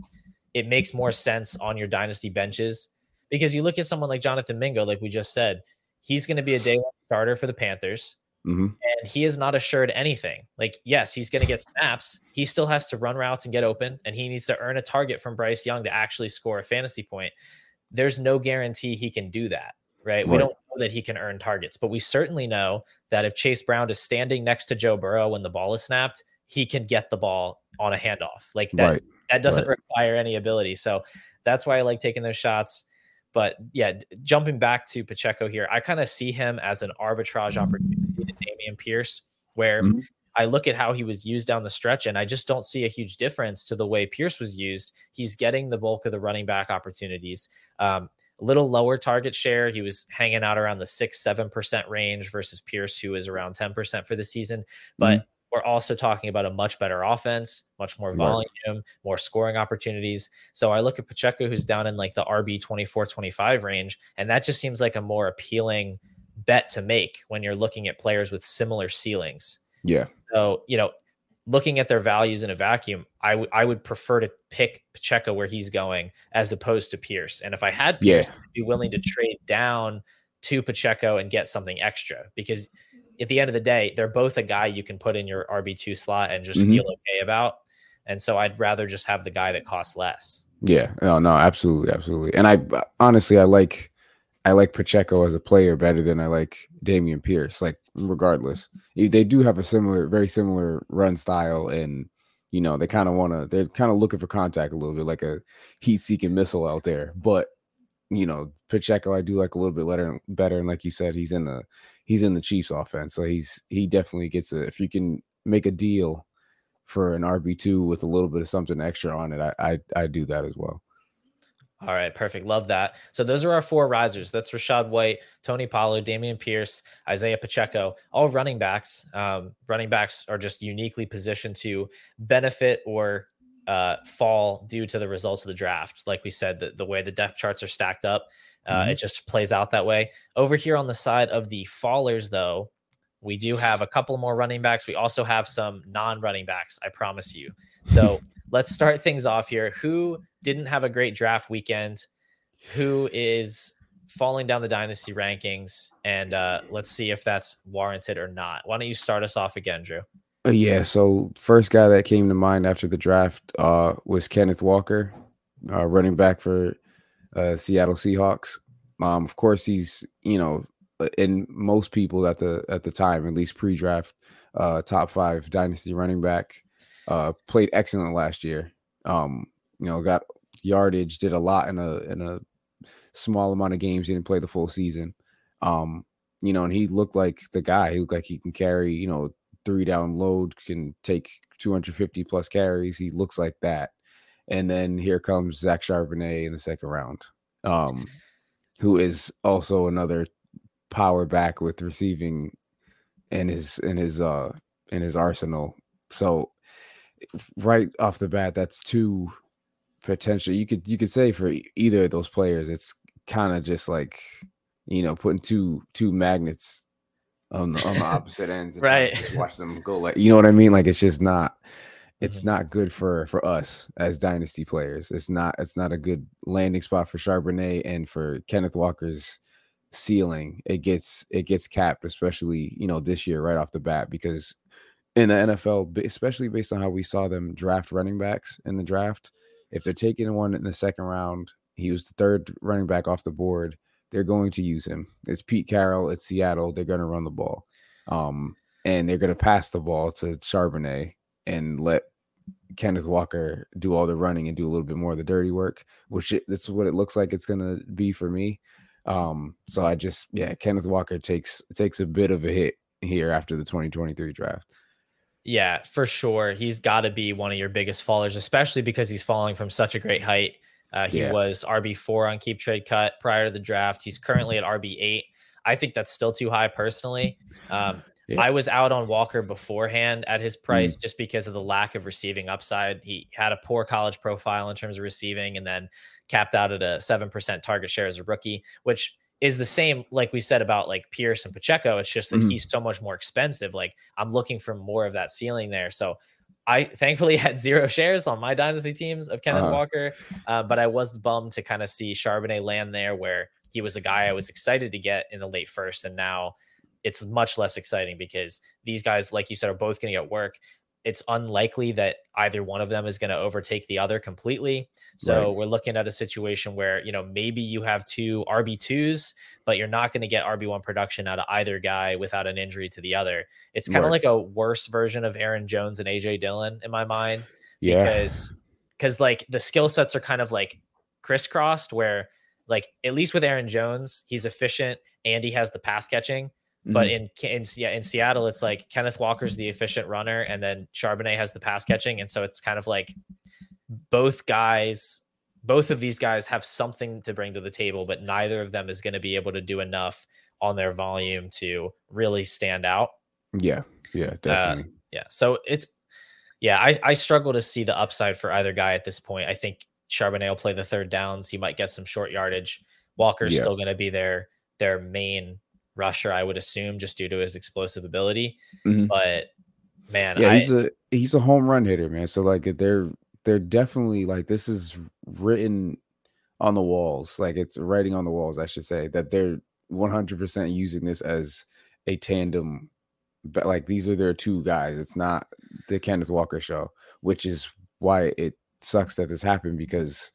it makes more sense on your dynasty benches because you look at someone like Jonathan Mingo, like we just said, he's going to be a day one starter for the Panthers. Mm-hmm. And he is not assured anything. Like, yes, he's going to get snaps. He still has to run routes and get open, and he needs to earn a target from Bryce Young to actually score a fantasy point. There's no guarantee he can do that, right? right. We don't know that he can earn targets, but we certainly know that if Chase Brown is standing next to Joe Burrow when the ball is snapped, he can get the ball on a handoff. Like that, right. That doesn't right. require any ability. So that's why I like taking those shots. But yeah, jumping back to Pacheco here, I kind of see him as an arbitrage opportunity to Dameon Pierce, where mm-hmm. I look at how he was used down the stretch, and I just don't see a huge difference to the way Pierce was used. He's getting the bulk of the running back opportunities. Um, a little lower target share. He was hanging out around the six, seven percent range versus Pierce, who is around 10% for the season. But mm-hmm we're also talking about a much better offense, much more volume, right. more scoring opportunities. So I look at Pacheco, who's down in like the RB 24, 25 range, and that just seems like a more appealing bet to make when you're looking at players with similar ceilings. Yeah. So, you know, looking at their values in a vacuum, I, w- I would prefer to pick Pacheco where he's going as opposed to Pierce. And if I had Pierce, yeah. I'd be willing to trade down to Pacheco and get something extra because – at the end of the day, they're both a guy you can put in your RB2 slot and just mm-hmm. feel okay about. And so I'd rather just have the guy that costs less. Yeah. No, no, absolutely. Absolutely. And I honestly, I like, I like Pacheco as a player better than I like Dameon Pierce. Like, regardless, they do have a similar, very similar run style, and you know they kind of want to. They're kind of looking for contact a little bit, like a heat-seeking missile out there. But you know, Pacheco, I do like a little bit better. Better, and like you said, he's in the he's in the Chiefs offense. So he's he definitely gets a if you can make a deal for an RB two with a little bit of something extra on it, I I, I do that as well. All right, perfect. Love that. So those are our four risers. That's Rachaad White, Tony Pollard, Dameon Pierce, Isaiah Pacheco, all running backs. Um, running backs are just uniquely positioned to benefit or uh, fall due to the results of the draft. Like we said, the, the way the depth charts are stacked up, uh, mm-hmm. It just plays out that way. Over here on the side of the fallers, though, we do have a couple more running backs. We also have some non running backs, I promise you. So let's start things off here. Who didn't have a great draft weekend? Who is falling down the dynasty rankings? And uh, let's see if that's warranted or not. Why don't you start us off again, Drew? Uh, yeah. So first guy that came to mind after the draft uh, was Kenneth Walker, uh, running back for uh, Seattle Seahawks. Um, of course, he's you know uh, in most people at the at the time, at least pre-draft, uh, top five dynasty running back. Uh, played excellent last year. Um, you know, got yardage, did a lot in a in a small amount of games. Didn't play the full season. Um, you know, and he looked like the guy. He looked like he can carry. You know, three down load, can take 250 plus carries. He looks like that. And then here comes Zach Charbonnet in the second round, um, who is also another power back with receiving in his in his uh in his arsenal. So right off the bat, that's two potential. You could you could say for either of those players, it's kind of just like you know putting two two magnets on the, on the opposite ends, right? Just watch them go like you know what I mean. Like it's just not it's mm-hmm. not good for for us as dynasty players. It's not it's not a good landing spot for Charbonnet and for Kenneth Walker's ceiling. It gets it gets capped, especially you know this year right off the bat because in the NFL, especially based on how we saw them draft running backs in the draft, if they're taking one in the second round, he was the third running back off the board. They're going to use him. It's Pete Carroll. It's Seattle. They're going to run the ball, um, and they're going to pass the ball to Charbonnet and let Kenneth Walker do all the running and do a little bit more of the dirty work, which it, that's what it looks like it's going to be for me. Um, so I just yeah, Kenneth Walker takes takes a bit of a hit here after the 2023 draft. Yeah, for sure. He's got to be one of your biggest fallers, especially because he's falling from such a great height. Uh, he yeah. was RB4 on Keep Trade Cut prior to the draft. He's currently at RB8. I think that's still too high personally. Um, yeah. I was out on Walker beforehand at his price mm. just because of the lack of receiving upside. He had a poor college profile in terms of receiving and then capped out at a 7% target share as a rookie, which is the same like we said about like Pierce and Pacheco. It's just that mm. he's so much more expensive. Like I'm looking for more of that ceiling there. So I thankfully had zero shares on my dynasty teams of Kenneth uh-huh. Walker, uh, but I was bummed to kind of see Charbonnet land there where he was a guy I was excited to get in the late first, and now it's much less exciting because these guys, like you said, are both going to get work. It's unlikely that either one of them is going to overtake the other completely. So right. we're looking at a situation where, you know, maybe you have two RB2s, but you're not going to get RB1 production out of either guy without an injury to the other. It's kind of right. like a worse version of Aaron Jones and AJ Dillon in my mind. Yeah. Because because like the skill sets are kind of like crisscrossed where like at least with Aaron Jones, he's efficient and he has the pass catching. But mm-hmm. in in yeah, in Seattle, it's like Kenneth Walker's the efficient runner, and then Charbonnet has the pass catching, and so it's kind of like both guys, both of these guys have something to bring to the table, but neither of them is going to be able to do enough on their volume to really stand out. Yeah, yeah, uh, definitely. Uh, yeah, so it's yeah, I I struggle to see the upside for either guy at this point. I think Charbonnet will play the third downs. He might get some short yardage. Walker's yeah. still going to be their their main rusher, I would assume, just due to his explosive ability. Mm-hmm. But man, yeah, I, he's a he's a home run hitter, man. So like they're they're definitely like this is written on the walls, like it's writing on the walls, I should say, that they're 100% using this as a tandem. But like these are their two guys. It's not the Kenneth Walker show, which is why it sucks that this happened because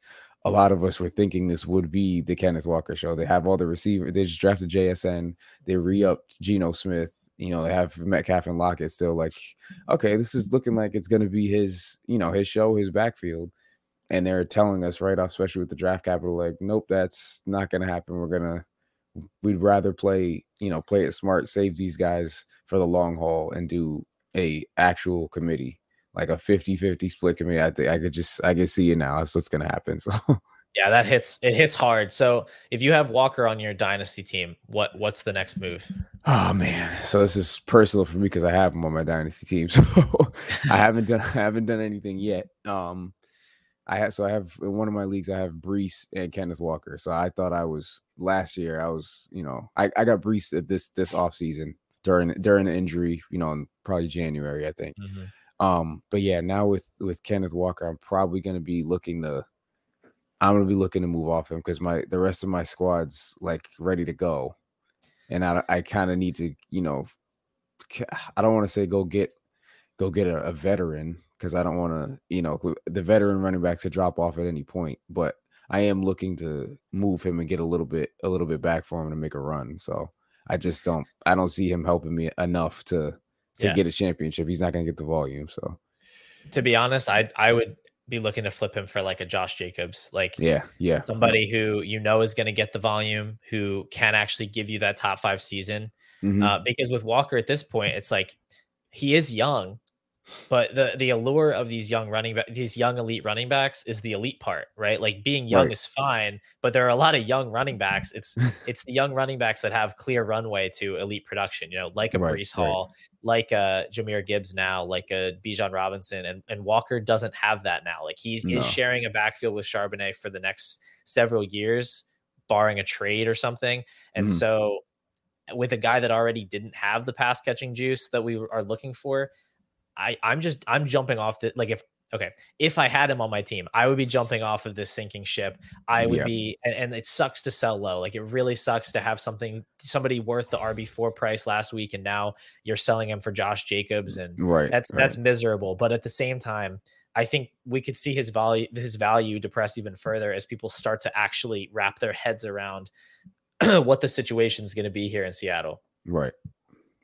a lot of us were thinking this would be the Kenneth Walker show. They have all the receivers. They just drafted JSN. They re-upped Geno Smith. You know, they have Metcalf and Lockett still. Like, okay, this is looking like it's going to be his, you know, his show, his backfield. And they're telling us right off, especially with the draft capital, like, nope, that's not going to happen. We're gonna, we'd rather play, you know, play it smart, save these guys for the long haul, and do a actual committee like a 50-50 split committee. I think I could just I could see it now. That's what's gonna happen. So yeah, that hits it hits hard. So if you have Walker on your dynasty team, what what's the next move? Oh man, so this is personal for me because I have him on my dynasty team. So I haven't done I haven't done anything yet. Um, I have so I have in one of my leagues I have Breece and Kenneth Walker. So I thought I was last year I was you know I I got Breece at this this off season during during the injury you know in probably January I think. Mm-hmm. Um, but yeah, now with with Kenneth Walker, I'm probably gonna be looking to I'm gonna be looking to move off him because my the rest of my squad's like ready to go, and I I kind of need to you know I don't want to say go get go get a, a veteran because I don't want to you know the veteran running backs to drop off at any point, but I am looking to move him and get a little bit a little bit back for him to make a run. So I just don't I don't see him helping me enough to to yeah. get a championship. He's not going to get the volume. So, to be honest, I I would be looking to flip him for like a Josh Jacobs, like yeah, yeah, somebody who you know is going to get the volume, who can actually give you that top five season. Mm-hmm. Uh, because with Walker at this point, it's like he is young, but the the allure of these young running back, these young elite running backs is the elite part, right? Like being young right. is fine, but there are a lot of young running backs. It's it's the young running backs that have clear runway to elite production, you know, like a right, Breece Hall, right. like a Jahmyr Gibbs now, like a Bijan Robinson, and and Walker doesn't have that now. Like he no. is sharing a backfield with Charbonnet for the next several years, barring a trade or something, and mm. so with a guy that already didn't have the pass catching juice that we are looking for, I I'm just I'm jumping off the like if okay if i had him on my team i would be jumping off of this sinking ship. I would yeah. be and, and, it sucks to sell low. Like it really sucks to have something somebody worth the rb4 price last week and now you're selling him for josh jacobs and right that's right. that's miserable. But at the same time i think we could see his value his value depressed even further as people start to actually wrap their heads around what the situation is going to be here in seattle. Right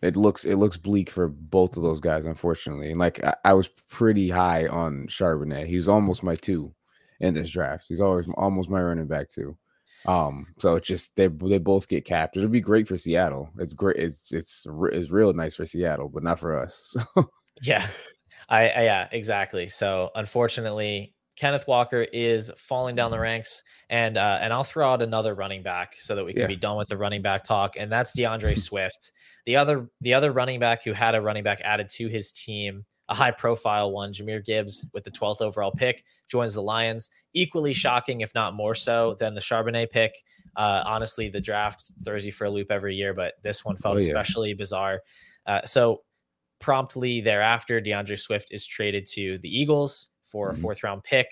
it looks it looks bleak for both of those guys, unfortunately. And like I, I, was pretty high on Charbonnet. He was almost my two in this draft. He's always almost my running back too. Um, so it's just they they both get capped. It'll be great for Seattle. It's great. It's it's it's real nice for Seattle, but not for us. So. Yeah, I, I yeah exactly. So unfortunately, Kenneth Walker is falling down the ranks, and uh, and I'll throw out another running back so that we can yeah. be done with the running back talk, and that's DeAndre Swift, the other the other running back who had a running back added to his team, a high profile one, Jahmyr Gibbs with the 12th overall pick joins the Lions. Equally shocking, if not more so, than the Charbonnet pick. Uh, honestly, the draft throws you for a loop every year, but this one felt oh, yeah. especially bizarre. Uh, so promptly thereafter, DeAndre Swift is traded to the Eagles for mm-hmm. a fourth round pick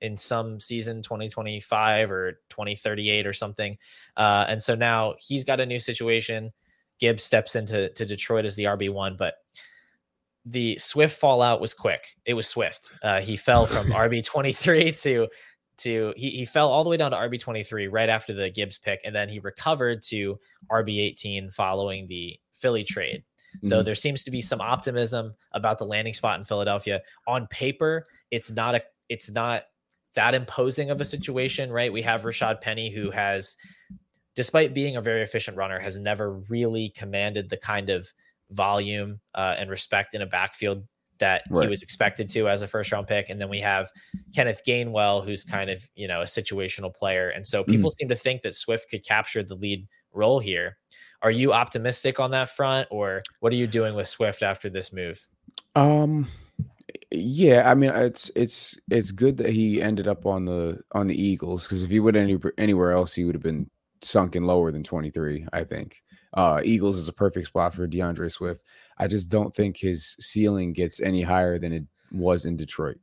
in some season 2025 or 2038 or something. Uh, and so now he's got a new situation. Gibbs steps into to Detroit as the RB1, but the Swift fallout was quick. It was swift. Uh, he fell from RB23 to to he, he fell all the way down to RB23 right after the Gibbs pick, and then he recovered to RB18 following the Philly trade. So mm-hmm. there seems to be some optimism about the landing spot in Philadelphia. On paper, it's not a it's not that imposing of a situation, right? We have Rashad Penny who has despite being a very efficient runner has never really commanded the kind of volume uh, and respect in a backfield that right. he was expected to as a first round pick. And then we have Kenneth Gainwell, who's kind of, you know, a situational player. And so people mm. seem to think that Swift could capture the lead role here. Are you optimistic on that front, or what are you doing with Swift after this move? Um, yeah, I mean it's it's it's good that he ended up on the on the Eagles because if he would any anywhere else, he would have been sunken lower than 23. I think uh, Eagles is a perfect spot for DeAndre Swift. I just don't think his ceiling gets any higher than it was in Detroit.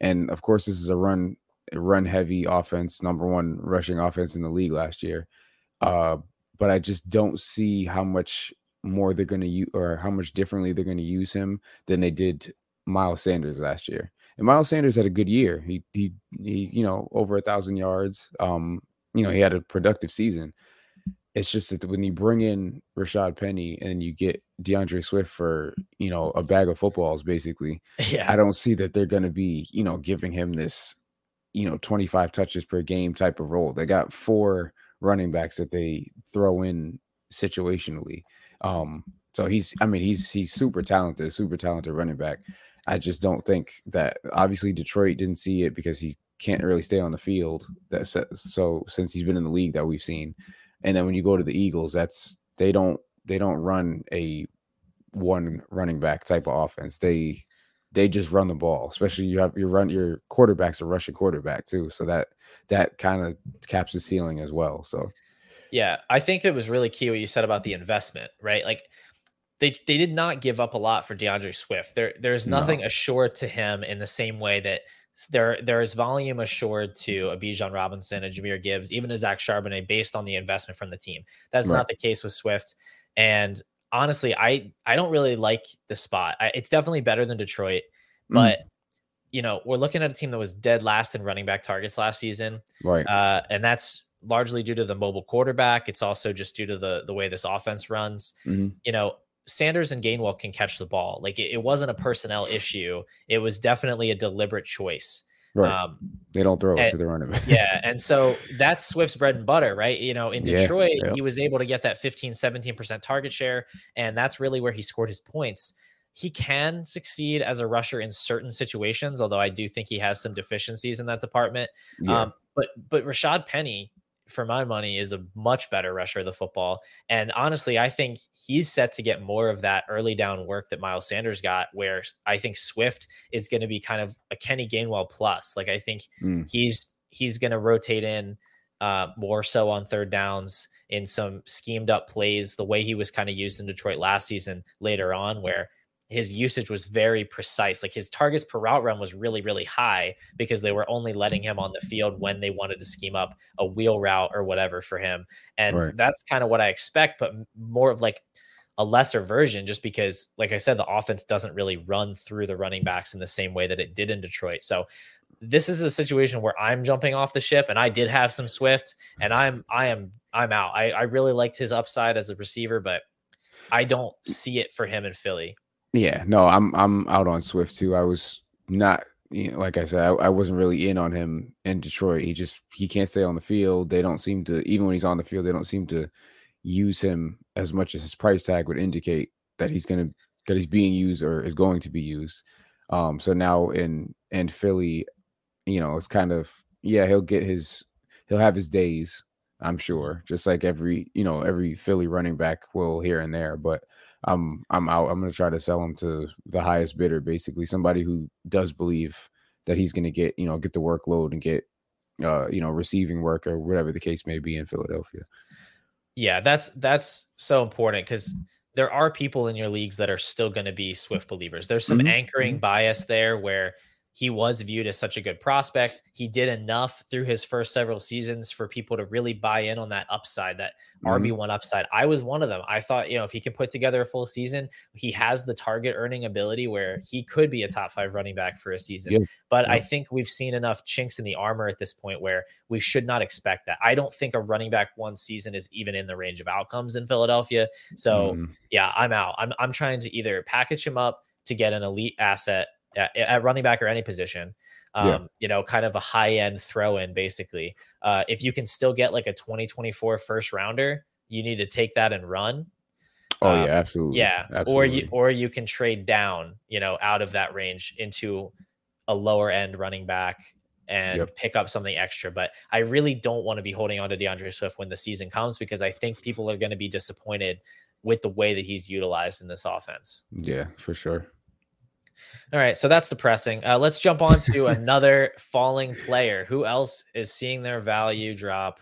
And of course, this is a run run heavy offense, number one rushing offense in the league last year. Uh, but I just don't see how much more they're going to use or how much differently they're going to use him than they did Miles Sanders last year. And Miles Sanders had a good year. He he he you know over a thousand yards. Um, you know he had a productive season. It's just that when you bring in Rashad Penny and you get DeAndre Swift for you know a bag of footballs, basically, yeah. I don't see that they're going to be you know giving him this you know 25 touches per game type of role. They got four running backs that they throw in situationally. Um, so he's, I mean, he's he's super talented, super talented running back. I just don't think that obviously Detroit didn't see it because he can't really stay on the field. That so since he's been in the league that we've seen, and then when you go to the Eagles, that's they don't they don't run a one running back type of offense. They they just run the ball. Especially you have your run your quarterback's a rushing quarterback too, so that that kind of caps the ceiling as well. So yeah, I think it was really key what you said about the investment, right? Like they they did not give up a lot for DeAndre Swift. There there's nothing no. assured to him in the same way that there there is volume assured to a Bijan Robinson, a Jahmyr Gibbs, even a Zach Charbonnet based on the investment from the team. That's right. not the case with Swift. And honestly, I I don't really like the spot. I, it's definitely better than Detroit, mm. but mm. you know we're looking at a team that was dead last in running back targets last season, right? Uh, and that's largely due to the mobile quarterback. It's also just due to the the way this offense runs. Mm-hmm. You know, Sanders and Gainwell can catch the ball. Like it, it, wasn't a personnel issue. It was definitely a deliberate choice. Right. Um, they don't throw it to the running back. yeah. And so that's Swift's bread and butter, right? You know, in Detroit, yeah, yeah. he was able to get that 15, 17% target share. And that's really where he scored his points. He can succeed as a rusher in certain situations, although I do think he has some deficiencies in that department. Yeah. Um, but but Rashad Penny for my money, is a much better rusher of the football. And honestly, I think he's set to get more of that early down work that Miles Sanders got, where I think Swift is going to be kind of a Kenny Gainwell plus. Like I think mm. he's he's going to rotate in uh, more so on third downs in some schemed up plays, the way he was kind of used in Detroit last season later on, where his usage was very precise. Like his targets per route run was really, really high because they were only letting him on the field when they wanted to scheme up a wheel route or whatever for him. And right. that's kind of what I expect, but more of like a lesser version, just because, like I said, the offense doesn't really run through the running backs in the same way that it did in Detroit. So this is a situation where I'm jumping off the ship and I did have some Swift and mm-hmm. I'm I am I'm out. I, I really liked his upside as a receiver, but I don't see it for him in Philly. Yeah, no, I'm I'm out on Swift too. I was not you know, like I said, I, I, wasn't really in on him in Detroit. He just he can't stay on the field. They don't seem to even when he's on the field, they don't seem to use him as much as his price tag would indicate that he's gonna that he's being used or is going to be used. Um, so now in in Philly, you know, it's kind of yeah, he'll get his he'll have his days, I'm sure, just like every you know every Philly running back will here and there. But I'm I'm out. I'm gonna try to sell him to the highest bidder, basically somebody who does believe that he's gonna get you know get the workload and get uh you know receiving work or whatever the case may be in Philadelphia. Yeah, that's that's so important because there are people in your leagues that are still going to be Swift believers. There's some mm-hmm. anchoring mm-hmm. bias there where he was viewed as such a good prospect. He did enough through his first several seasons for people to really buy in on that upside, that mm-hmm. RB1 upside. I was one of them. I thought, you know, if he could put together a full season, he has the target earning ability where he could be a top five running back for a season. Yeah. But yeah. I think we've seen enough chinks in the armor at this point where we should not expect that. I don't think a running back one season is even in the range of outcomes in Philadelphia. So, mm. yeah, I'm out. I'm, I'm trying to either package him up to get an elite asset at, at running back or any position. Um, yeah. you know, kind of a high end throw in basically. Uh, if you can still get like a 2024 first rounder, you need to take that and run. Oh um, yeah, absolutely. Yeah. Absolutely. Or you or you can trade down, you know, out of that range into a lower end running back and yep. pick up something extra. But I really don't want to be holding on to DeAndre Swift when the season comes because I think people are going to be disappointed with the way that he's utilized in this offense. Yeah, for sure. All right, so that's depressing. Uh, let's jump on to another falling player. Who else is seeing their value drop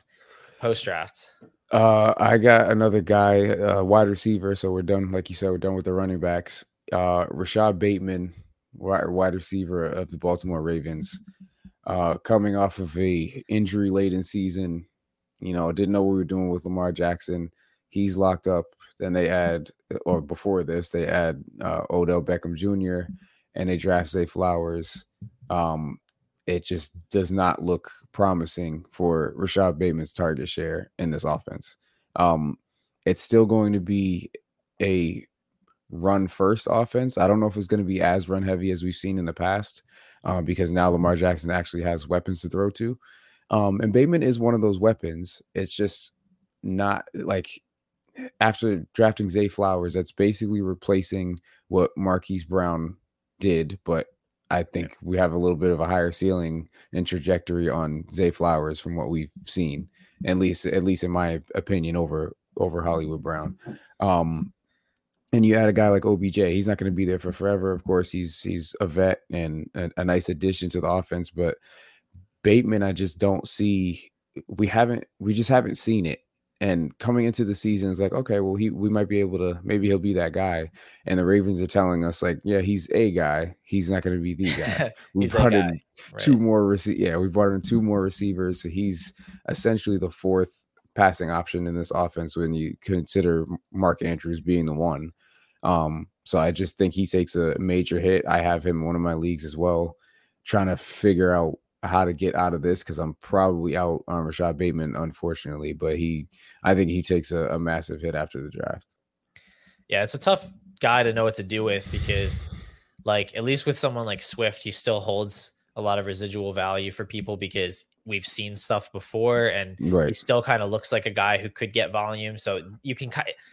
post draft? Uh, I got another guy, uh, wide receiver. So we're done, like you said, we're done with the running backs. Uh, Rashod Bateman, wide, wide receiver of the Baltimore Ravens, uh, coming off of a injury laden season. You know, didn't know what we were doing with Lamar Jackson. He's locked up. Then they add, or before this, they add uh, Odell Beckham Jr. and they draft Zay Flowers. Um, it just does not look promising for Rashod Bateman's target share in this offense. Um, it's still going to be a run first offense. I don't know if it's going to be as run heavy as we've seen in the past uh, because now Lamar Jackson actually has weapons to throw to. Um, and Bateman is one of those weapons. It's just not like after drafting Zay Flowers, that's basically replacing what Marquise Brown did, but I think yeah. we have a little bit of a higher ceiling and trajectory on Zay Flowers from what we've seen, at least at least in my opinion, over over Hollywood Brown. Um, and you add a guy like OBJ, he's not going to be there for forever. Of course, he's he's a vet and a, a nice addition to the offense, but Bateman, I just don't see. We haven't, we just haven't seen it and coming into the season, it's like, okay, well, he we might be able to maybe he'll be that guy. And the Ravens are telling us, like, yeah, he's a guy. He's not going to be the guy. We brought in right. two more rece- Yeah, we brought in two more receivers. So he's essentially the fourth passing option in this offense when you consider Mark Andrews being the one. Um, so I just think he takes a major hit. I have him in one of my leagues as well, trying to figure out how to get out of this because I'm probably out on Rashod Bateman, unfortunately. But he, I think he takes a, a, massive hit after the draft. Yeah, it's a tough guy to know what to do with because, like, at least with someone like Swift, he still holds a lot of residual value for people because we've seen stuff before and right. he still kind of looks like a guy who could get volume so you can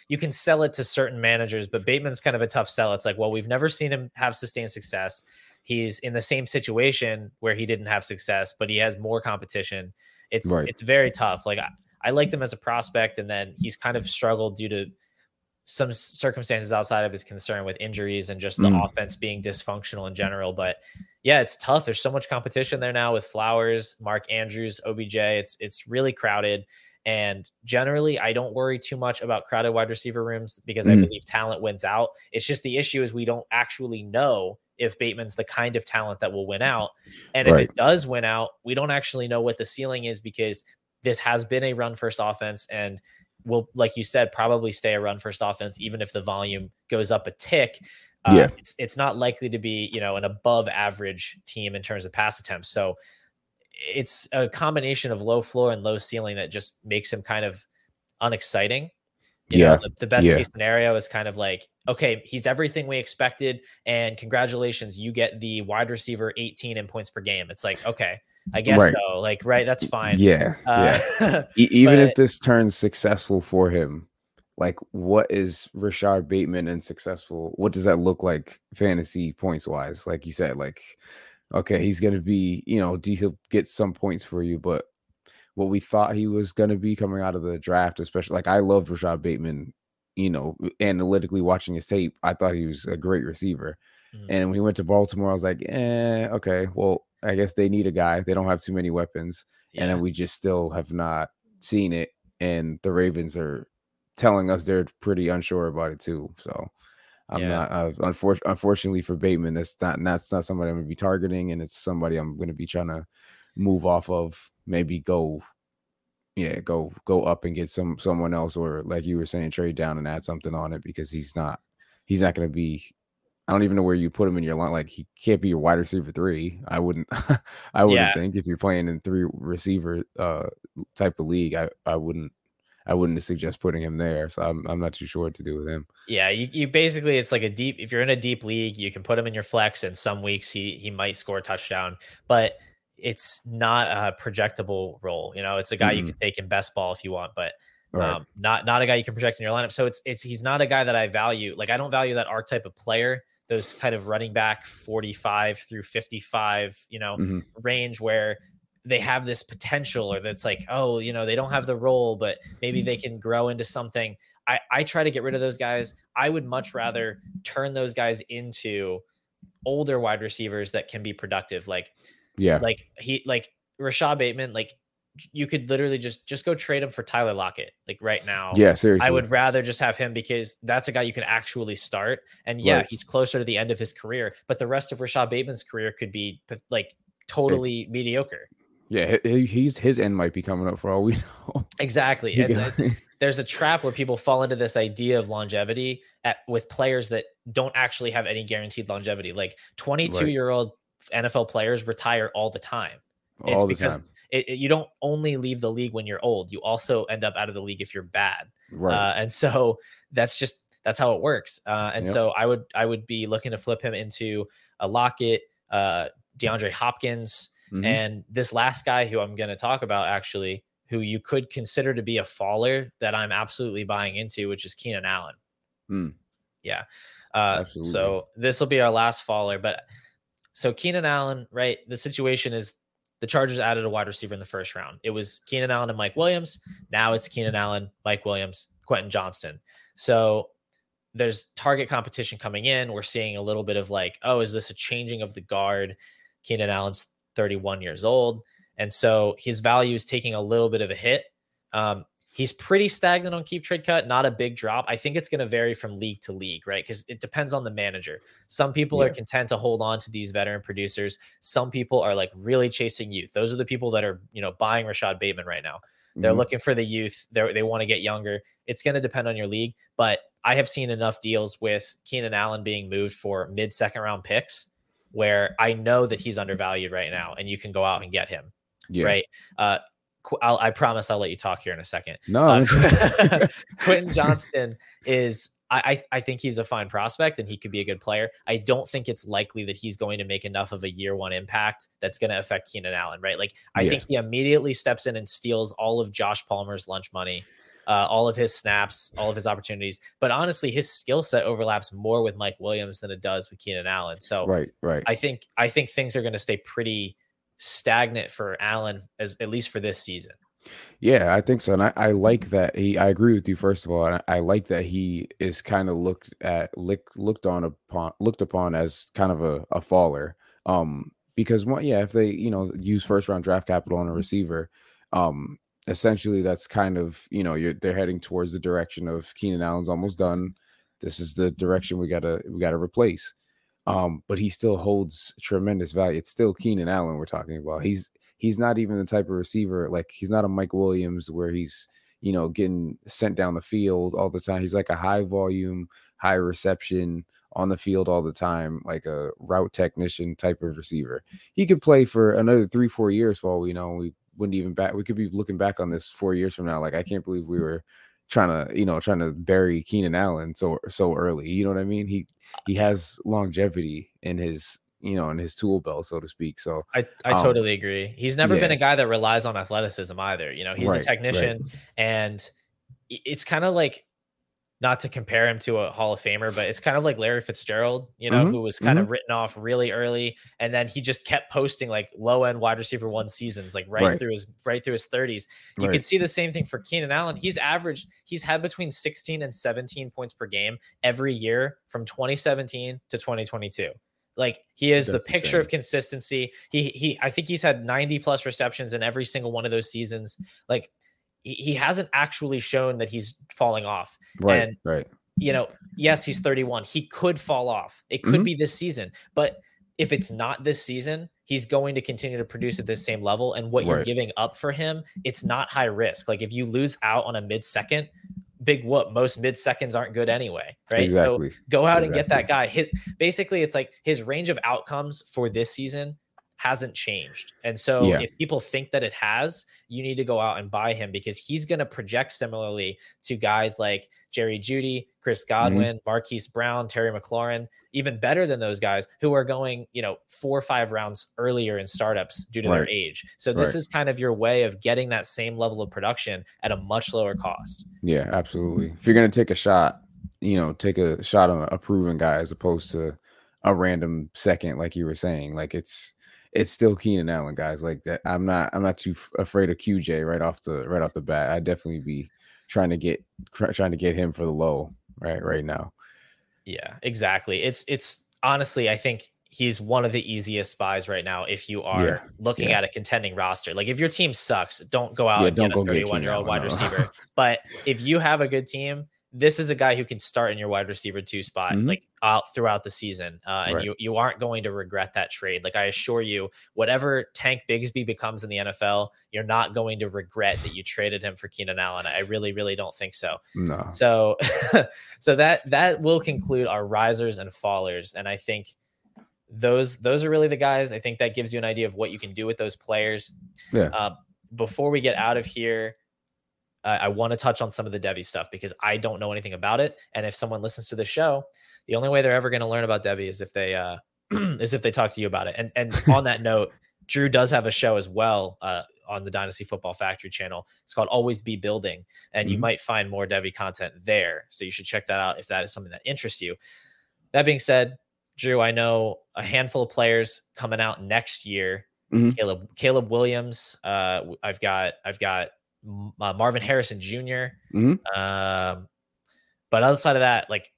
you can sell it to certain managers but Bateman's kind of a tough sell it's like well we've never seen him have sustained success he's in the same situation where he didn't have success, but he has more competition. It's right. it's very tough. Like I, I liked him as a prospect, and then he's kind of struggled due to some circumstances outside of his concern with injuries and just the mm. offense being dysfunctional in general. But yeah, it's tough. There's so much competition there now with Flowers, Mark Andrews, OBJ. It's it's really crowded. And generally, I don't worry too much about crowded wide receiver rooms because mm. I believe talent wins out. It's just the issue is we don't actually know if Bateman's the kind of talent that will win out. And right. if it does win out, we don't actually know what the ceiling is because this has been a run first offense and will, like you said, probably stay a run first offense, even if the volume goes up a tick. Uh, yeah. it's, it's not likely to be, you know, an above average team in terms of pass attempts. So it's a combination of low floor and low ceiling that just makes him kind of unexciting. You yeah. Know, the, the, best yeah. case scenario is kind of like, okay, he's everything we expected. And congratulations, you get the wide receiver 18 in points per game. It's like, okay, I guess right. so. Like, right, that's fine. Yeah. Uh, yeah. Even but, if this turns successful for him, like what is Rashod Bateman and successful? What does that look like fantasy points wise? Like you said, like okay, he's gonna be, you know, he'll get some points for you, but what we thought he was gonna be coming out of the draft, especially like I loved Rashod Bateman, you know, analytically watching his tape, I thought he was a great receiver. Mm-hmm. And when he went to Baltimore, I was like, eh, okay, well, I guess they need a guy. They don't have too many weapons. Yeah. And then we just still have not seen it. And the Ravens are telling us they're pretty unsure about it too. So I'm yeah. not uh, unfor- unfortunately for Bateman, that's not that's not somebody I'm gonna be targeting, and it's somebody I'm gonna be trying to move off of. Maybe go, yeah, go go up and get some someone else, or like you were saying, trade down and add something on it because he's not he's not gonna be. I don't even know where you put him in your line. Like he can't be your wide receiver three. I wouldn't. I wouldn't yeah. think if you're playing in three receiver uh type of league. I I wouldn't I wouldn't suggest putting him there. So I'm, I'm not too sure what to do with him. Yeah, you, you basically it's like a deep. If you're in a deep league, you can put him in your flex, and some weeks he he might score a touchdown, but it's not a projectable role. You know, it's a guy mm-hmm. you can take in best ball if you want, but right. um, not not a guy you can project in your lineup. So it's it's he's not a guy that I value. Like I don't value that archetype of player. Those kind of running back 45 through 55, you know, mm-hmm. range where they have this potential or that's like oh you know they don't have the role but maybe they can grow into something i i try to get rid of those guys i would much rather turn those guys into older wide receivers that can be productive like yeah like he like rashod bateman like you could literally just just go trade him for Tyler Lockett like right now. Yeah, seriously. I would rather just have him because that's a guy you can actually start. And yeah, right. he's closer to the end of his career, but the rest of Rashod Bateman's career could be like totally it, mediocre. Yeah, he's his end might be coming up for all we know. Exactly. A, there's a trap where people fall into this idea of longevity at, with players that don't actually have any guaranteed longevity. Like 22 right. year old NFL players retire all the time. All it's the because time. It, it, you don't only leave the league when you're old. You also end up out of the league if you're bad. Right. Uh, and so that's just that's how it works. Uh, and yep. so I would I would be looking to flip him into a Lockett, uh, DeAndre Hopkins. Mm-hmm. And this last guy who I'm going to talk about actually, who you could consider to be a faller that I'm absolutely buying into, which is Keenan Allen. Mm. Yeah. Uh, so this will be our last faller. But so Keenan Allen, right? The situation is the Chargers added a wide receiver in the first round. It was Keenan Allen and Mike Williams. Now it's Keenan Allen, Mike Williams, Quentin Johnston. So there's target competition coming in. We're seeing a little bit of like, oh, is this a changing of the guard? Keenan Allen's 31 years old. And so his value is taking a little bit of a hit. Um, he's pretty stagnant on keep trade cut, not a big drop. I think it's going to vary from league to league, right? Because it depends on the manager. Some people yeah. are content to hold on to these veteran producers. Some people are like really chasing youth. Those are the people that are, you know, buying Rashod Bateman right now. They're mm-hmm. looking for the youth. They they want to get younger. It's going to depend on your league, but I have seen enough deals with Keenan Allen being moved for mid second round picks where I know that he's undervalued right now, and you can go out and get him. Yeah. Right. Uh, I'll, i promise I'll let you talk here in a second. No, uh, Quentin Johnston is. I, I think he's a fine prospect and he could be a good player. I don't think it's likely that he's going to make enough of a year one impact that's going to affect Keenan Allen, right? Like I yeah. think he immediately steps in and steals all of Josh Palmer's lunch money uh, all of his snaps, all of his opportunities. But honestly, his skill set overlaps more with Mike Williams than it does with Keenan Allen. So right, right. I think I think things are going to stay pretty stagnant for Allen as at least for this season. Yeah, I think so, and I, I like that he. I agree with you. First of all, I, I like that he is kind of looked at, look, looked on upon, looked upon as kind of a, a faller. Um, because one, yeah, if they you know use first round draft capital on a receiver, um, essentially that's kind of you know you're they're heading towards the direction of Keenan Allen's almost done. This is the direction we gotta we gotta replace. Um, but he still holds tremendous value. It's still Keenan Allen we're talking about. He's he's not even the type of receiver like he's not a Mike Williams where he's you know getting sent down the field all the time. He's like a high volume, high reception on the field all the time, like a route technician type of receiver. He could play for another three, four years for all we know. We wouldn't even back. We could be looking back on this four years from now. Like I can't believe we were trying to, you know, trying to bury Keenan Allen so so early. You know what I mean? He he has longevity in his you know in his tool belt so to speak so i i um, totally agree he's never yeah. been a guy that relies on athleticism either you know he's right, a technician right. and it's kind of like not to compare him to a Hall of Famer, but it's kind of like Larry Fitzgerald, you know, mm-hmm, who was kind mm-hmm. of written off really early, and then he just kept posting like low end wide receiver one seasons, like right, right. through his right through his thirties. You right. can see the same thing for Keenan Allen. He's averaged, he's had between 16 and 17 points per game every year from 2017 to 2022. Like he is That's the picture of consistency. He he I think he's had 90 plus receptions in every single one of those seasons. Like he, hasn't actually shown that he's falling off. Right. And, right. You know, yes, he's 31. He could fall off. It could mm-hmm. be this season, but if it's not this season, he's going to continue to produce at this same level. And what right. you're giving up for him, it's not high risk. Like if you lose out on a mid second, big whoop. Most mid seconds aren't good anyway, right? Exactly. So go out exactly. and get that guy. Hit basically, it's like his range of outcomes for this season hasn't changed. And so yeah. if people think that it has, you need to go out and buy him because he's going to project similarly to guys like Jerry Jeudy, Chris mm-hmm. Godwin, mm-hmm. Marquise Brown, Terry McLaurin, even better than those guys who are going, you know, four or five rounds earlier in startups due to right. their age. So this right. is kind of your way of getting that same level of production at a much lower cost. Yeah, absolutely. If you're going to take a shot, you know, take a shot on a proven guy as opposed to a random second, like you were saying. Like it's it's still Keenan Allen, guys. Like that, I'm not I'm not too afraid of QJ right off the right off the bat. I definitely be trying to get trying to get him for the low right right now. Yeah, exactly. It's it's honestly, I think he's one of the easiest buys right now if you are yeah, looking yeah. at a contending roster. Like if your team sucks, don't go out yeah, and get a 31 year old wide receiver. but if you have a good team, this is a guy who can start in your wide receiver two spot mm-hmm. like out throughout the season uh, and right. you you aren't going to regret that trade. Like i assure you whatever tank bigsby becomes in the nfl you're not going to regret that you traded him for keenan allen. I really really don't think so. No. So so that that will conclude our risers and fallers and i think those those are really the guys. I think that gives you an idea of what you can do with those players. Yeah. Uh, before we get out of here uh, I want to touch on some of the Devy stuff because I don't know anything about it. And if someone listens to the show, the only way they're ever going to learn about Devy is if they uh, is if they talk to you about it. And and on that note, Drew does have a show as well uh, on the Dynasty Football Factory channel. It's called Always Be Building, and mm-hmm. you might find more Devy content there. So you should check that out if that is something that interests you. That being said, Drew, I know a handful of players coming out next year. Mm-hmm. Caleb Caleb Williams. Uh, I've got I've got uh, Marvin Harrison junior mm-hmm. um, but outside of that, like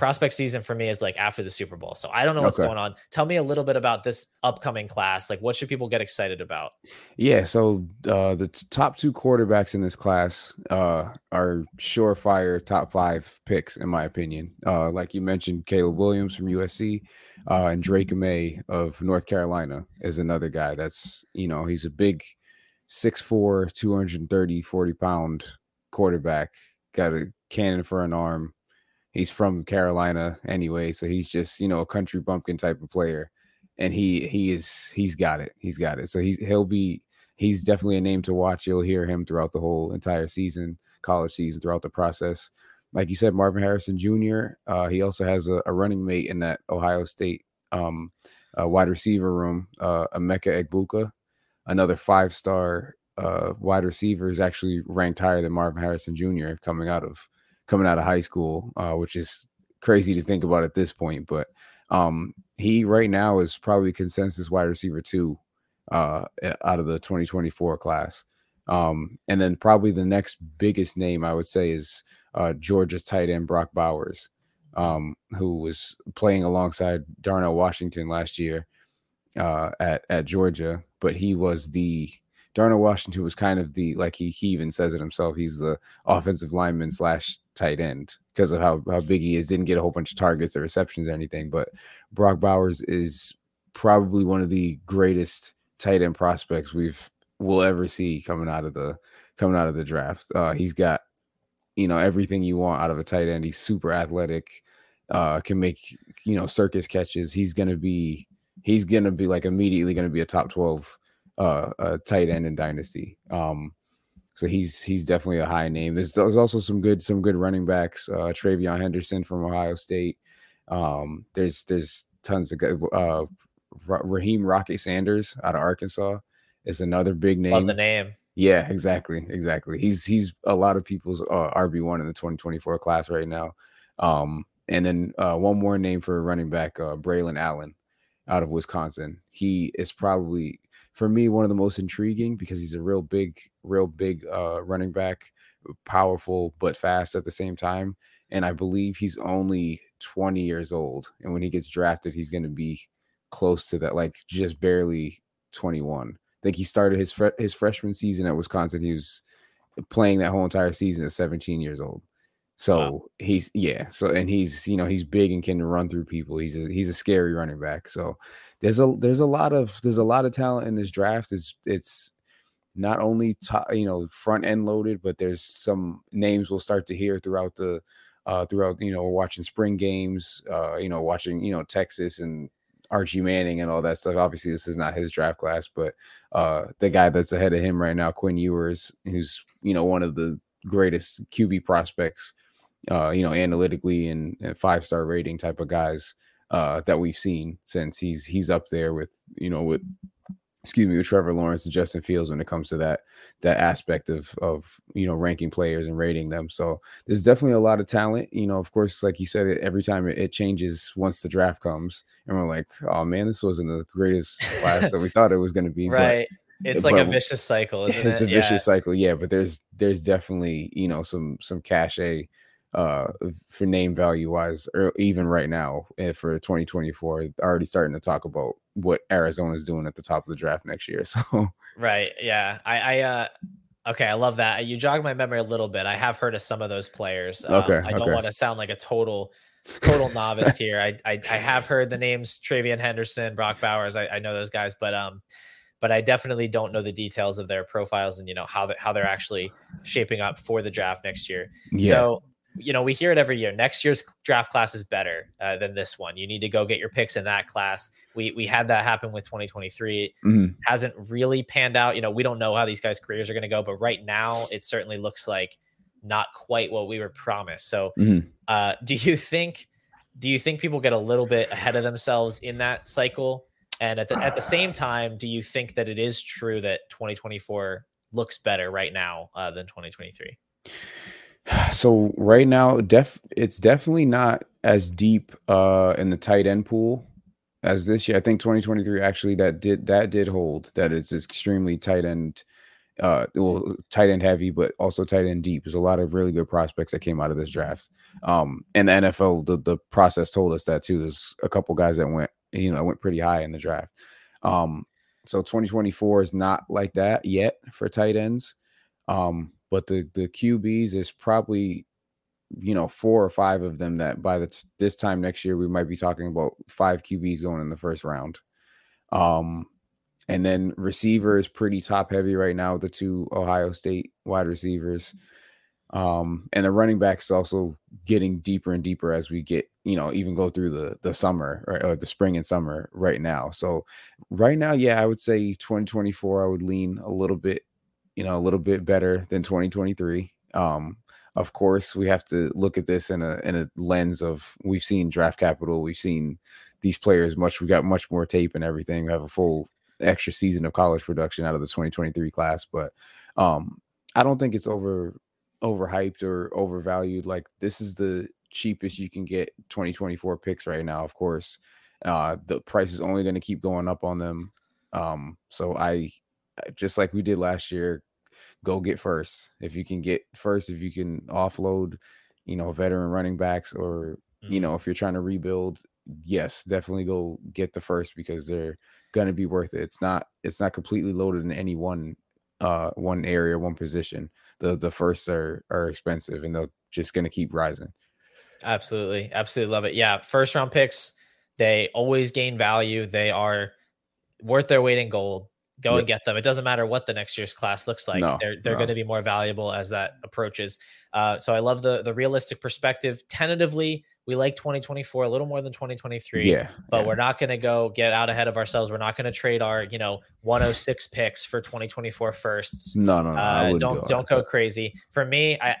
prospect season for me is like after the Super Bowl. So I don't know what's okay. going on. Tell me a little bit about this upcoming class. Like, what should people get excited about? Yeah. So uh, the t- top two quarterbacks in this class uh, are surefire top five picks, in my opinion. Uh, like you mentioned, Caleb Williams from USC uh, and Drake Maye of North Carolina is another guy that's, you know, he's a big 6'4, 230, 40 pound quarterback, got a cannon for an arm. He's from Carolina anyway, so he's just, you know, a country bumpkin type of player. And he he is he's got it. He's got it. So he's he'll be he's definitely a name to watch. You'll hear him throughout the whole entire season, college season, throughout the process. Like you said, Marvin Harrison Jr. Uh, he also has a, a, running mate in that Ohio State um, uh, wide receiver room, uh, Emeka Egbuka another five star uh, wide receiver is actually ranked higher than Marvin Harrison Jr. coming out of coming out of high school, uh, which is crazy to think about at this point. But um, he right now is probably consensus wide receiver two uh, out of the 2024 class. Um, and then probably the next biggest name I would say is uh, Georgia's tight end Brock Bowers, um, who was playing alongside Darnell Washington last year uh, at at Georgia, but he was the Darnell Washington was kind of the like he he even says it himself. He's the offensive lineman slash tight end because of how how big he is. Didn't get a whole bunch of targets or receptions or anything, but Brock Bowers is probably one of the greatest tight end prospects we've will ever see coming out of the coming out of the draft. Uh, he's got you know everything you want out of a tight end. He's super athletic, uh, can make you know circus catches. He's gonna be he's gonna be like immediately gonna be a top twelve uh, uh tight end in dynasty. Um, so he's he's definitely a high name. There's, there's also some good some good running backs. Uh, TreVeyon Henderson from Ohio State. Um, there's there's tons of good. Uh, Raheem Rocket Sanders out of Arkansas is another big name. Love the name. Yeah, exactly, exactly. He's he's a lot of people's uh, RB one in the 2024 class right now. Um, and then uh, one more name for running back, uh, Braylon Allen, out of Wisconsin. He is probably for me one of the most intriguing because he's a real big, real big uh, running back, powerful but fast at the same time. And I believe he's only 20 years old. And when he gets drafted, he's going to be close to that, like just barely 21. I think he started his his freshman season at Wisconsin. He was playing that whole entire season at 17 years old. So wow. he's yeah. So and he's you know he's big and can run through people. He's a, he's a scary running back. So there's a there's a lot of there's a lot of talent in this draft. It's it's not only top, you know front end loaded, but there's some names we'll start to hear throughout the uh throughout you know watching spring games, uh you know watching you know Texas and Archie Manning and all that stuff. Obviously, this is not his draft class, but uh, the guy that's ahead of him right now, Quinn Ewers, who's you know one of the greatest QB prospects, uh, you know, analytically and, and five star rating type of guys uh, that we've seen since he's he's up there with you know with excuse me, with Trevor Lawrence and Justin Fields when it comes to that that aspect of of you know ranking players and rating them. So there's definitely a lot of talent. You know, of course, like you said, every time it, changes once the draft comes, and we're like, oh man, this wasn't the greatest class that we thought it was going to be. Right. But, it's like but, a vicious cycle, isn't it's it? It's a vicious yeah. cycle, yeah. But there's there's definitely you know some some cachet uh for name value wise or even right now eh, for 2024 already starting to talk about what Arizona's doing at the top of the draft next year so right yeah i i uh okay i love that you jogged my memory a little bit i have heard of some of those players um, okay i don't okay. want to sound like a total total novice here I, I, I have heard the names TreVeyon Henderson Brock Bowers I, I know those guys but um but I definitely don't know the details of their profiles and you know how they, how they're actually shaping up for the draft next year. Yeah. So you know, we hear it every year. Next year's draft class is better uh, than this one. You need to go get your picks in that class. We we had that happen with 2023. Mm-hmm. Hasn't really panned out. You know, we don't know how these guys' careers are going to go, but right now it certainly looks like not quite what we were promised. So, mm-hmm. uh, do you think do you think people get a little bit ahead of themselves in that cycle? And at the at the same time, do you think that it is true that 2024 looks better right now uh, than 2023? So right now, def it's definitely not as deep uh in the tight end pool as this year. I think 2023 actually that did that did hold that it's extremely tight end uh well tight end heavy but also tight end deep. There's a lot of really good prospects that came out of this draft. Um and the nfl the, the process told us that too. There's a couple guys that went you know went pretty high in the draft. Um so 2024 is not like that yet for tight ends. Um but the the QBs is probably you know four or five of them that by the t- this time next year we might be talking about five QBs going in the first round. Um and then receiver is pretty top heavy right now the two Ohio State wide receivers. Um and the running backs also getting deeper and deeper as we get, you know, even go through the the summer or, or the spring and summer right now. So right now, yeah, I would say 2024 I would lean a little bit you know, a little bit better than 2023. Um, of course, we have to look at this in a in a lens of we've seen draft capital, we've seen these players much. We got much more tape and everything. We have a full extra season of college production out of the 2023 class, but um, I don't think it's over overhyped or overvalued. Like this is the cheapest you can get 2024 picks right now. Of course, uh, the price is only going to keep going up on them. Um, so I just like we did last year, go get first. If you can get first, if you can offload, you know, veteran running backs or mm-hmm. you know, if you're trying to rebuild, yes, definitely go get the first because they're gonna be worth it. It's not it's not completely loaded in any one uh one area, one position. The the firsts are are expensive and they're just gonna keep rising. Absolutely. Absolutely love it. Yeah. First round picks, they always gain value. They are worth their weight in gold. Go yep. and get them. It doesn't matter what the next year's class looks like. No, they're they're no. going to be more valuable as that approaches. Uh, so I love the the realistic perspective. Tentatively, we like 2024 a little more than 2023. Yeah. But yeah. we're not going to go get out ahead of ourselves. We're not going to trade our, you know, 106 picks for 2024 firsts. No, no, no. Uh, don't don't go crazy. For me, I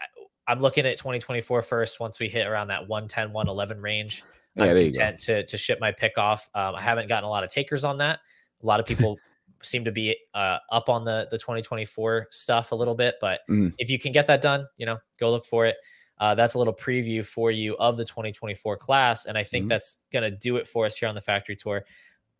I'm looking at 2024 first once we hit around that 110, 111 range. Yeah, I'm content to to ship my pick off. Um, I haven't gotten a lot of takers on that. A lot of people seem to be uh, up on the the 2024 stuff a little bit, but mm. if you can get that done, you know, go look for it. Uh, that's a little preview for you of the 2024 class, and I think mm. that's going to do it for us here on the factory tour.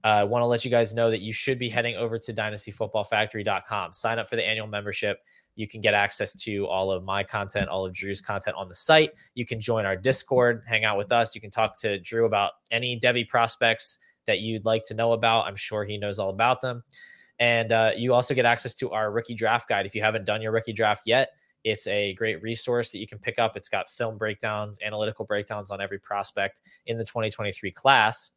Uh, I want to let you guys know that you should be heading over to dynastyfootballfactory.com. Sign up for the annual membership. You can get access to all of my content, all of Drew's content on the site. You can join our Discord, hang out with us. You can talk to Drew about any Devy prospects that you'd like to know about. I'm sure he knows all about them. And uh, you also get access to our rookie draft guide. If you haven't done your rookie draft yet, it's a great resource that you can pick up. It's got film breakdowns, analytical breakdowns on every prospect in the 2023 class.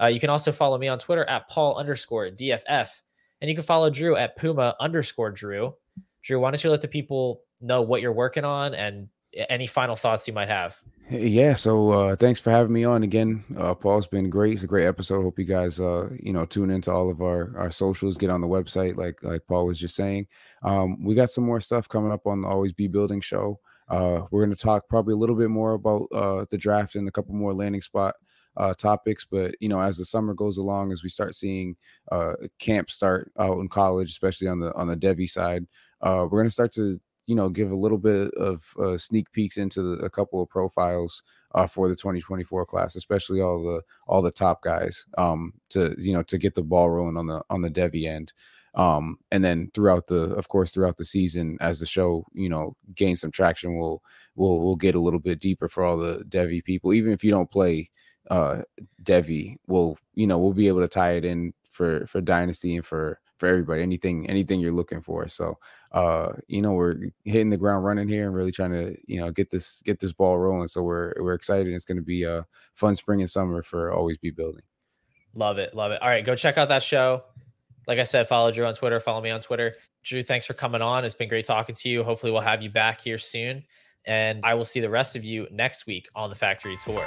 Uh, you can also follow me on Twitter at Paul underscore DFF. And you can follow Drew at Puma underscore Drew. Drew, why don't you let the people know what you're working on and any final thoughts you might have? Yeah, so uh, thanks for having me on again. Uh, Paul's been great. It's a great episode. Hope you guys, uh, you know, tune into all of our our socials. Get on the website, like like Paul was just saying. Um, we got some more stuff coming up on the Always Be Building show. Uh, we're going to talk probably a little bit more about uh, the draft and a couple more landing spot uh, topics. But you know, as the summer goes along, as we start seeing uh, camp start out in college, especially on the on the Devy side, uh, we're going to start to you know give a little bit of uh, sneak peeks into the, a couple of profiles uh, for the 2024 class, especially all the all the top guys um, to you know to get the ball rolling on the on the Devy end. Um, and then throughout the, of course, throughout the season, as the show you know gains some traction, we'll we'll we'll get a little bit deeper for all the Devy people. Even if you don't play uh Devy, we'll you know we'll be able to tie it in for for Dynasty and for for everybody. Anything anything you're looking for. So uh, you know, we're hitting the ground running here and really trying to, you know, get this get this ball rolling. So we're we're excited. It's going to be a fun spring and summer for Always Be Building. Love it, love it. All right, go check out that show. Like I said, follow Drew on Twitter. Follow me on Twitter. Drew, thanks for coming on. It's been great talking to you. Hopefully, we'll have you back here soon. And I will see the rest of you next week on the factory tour.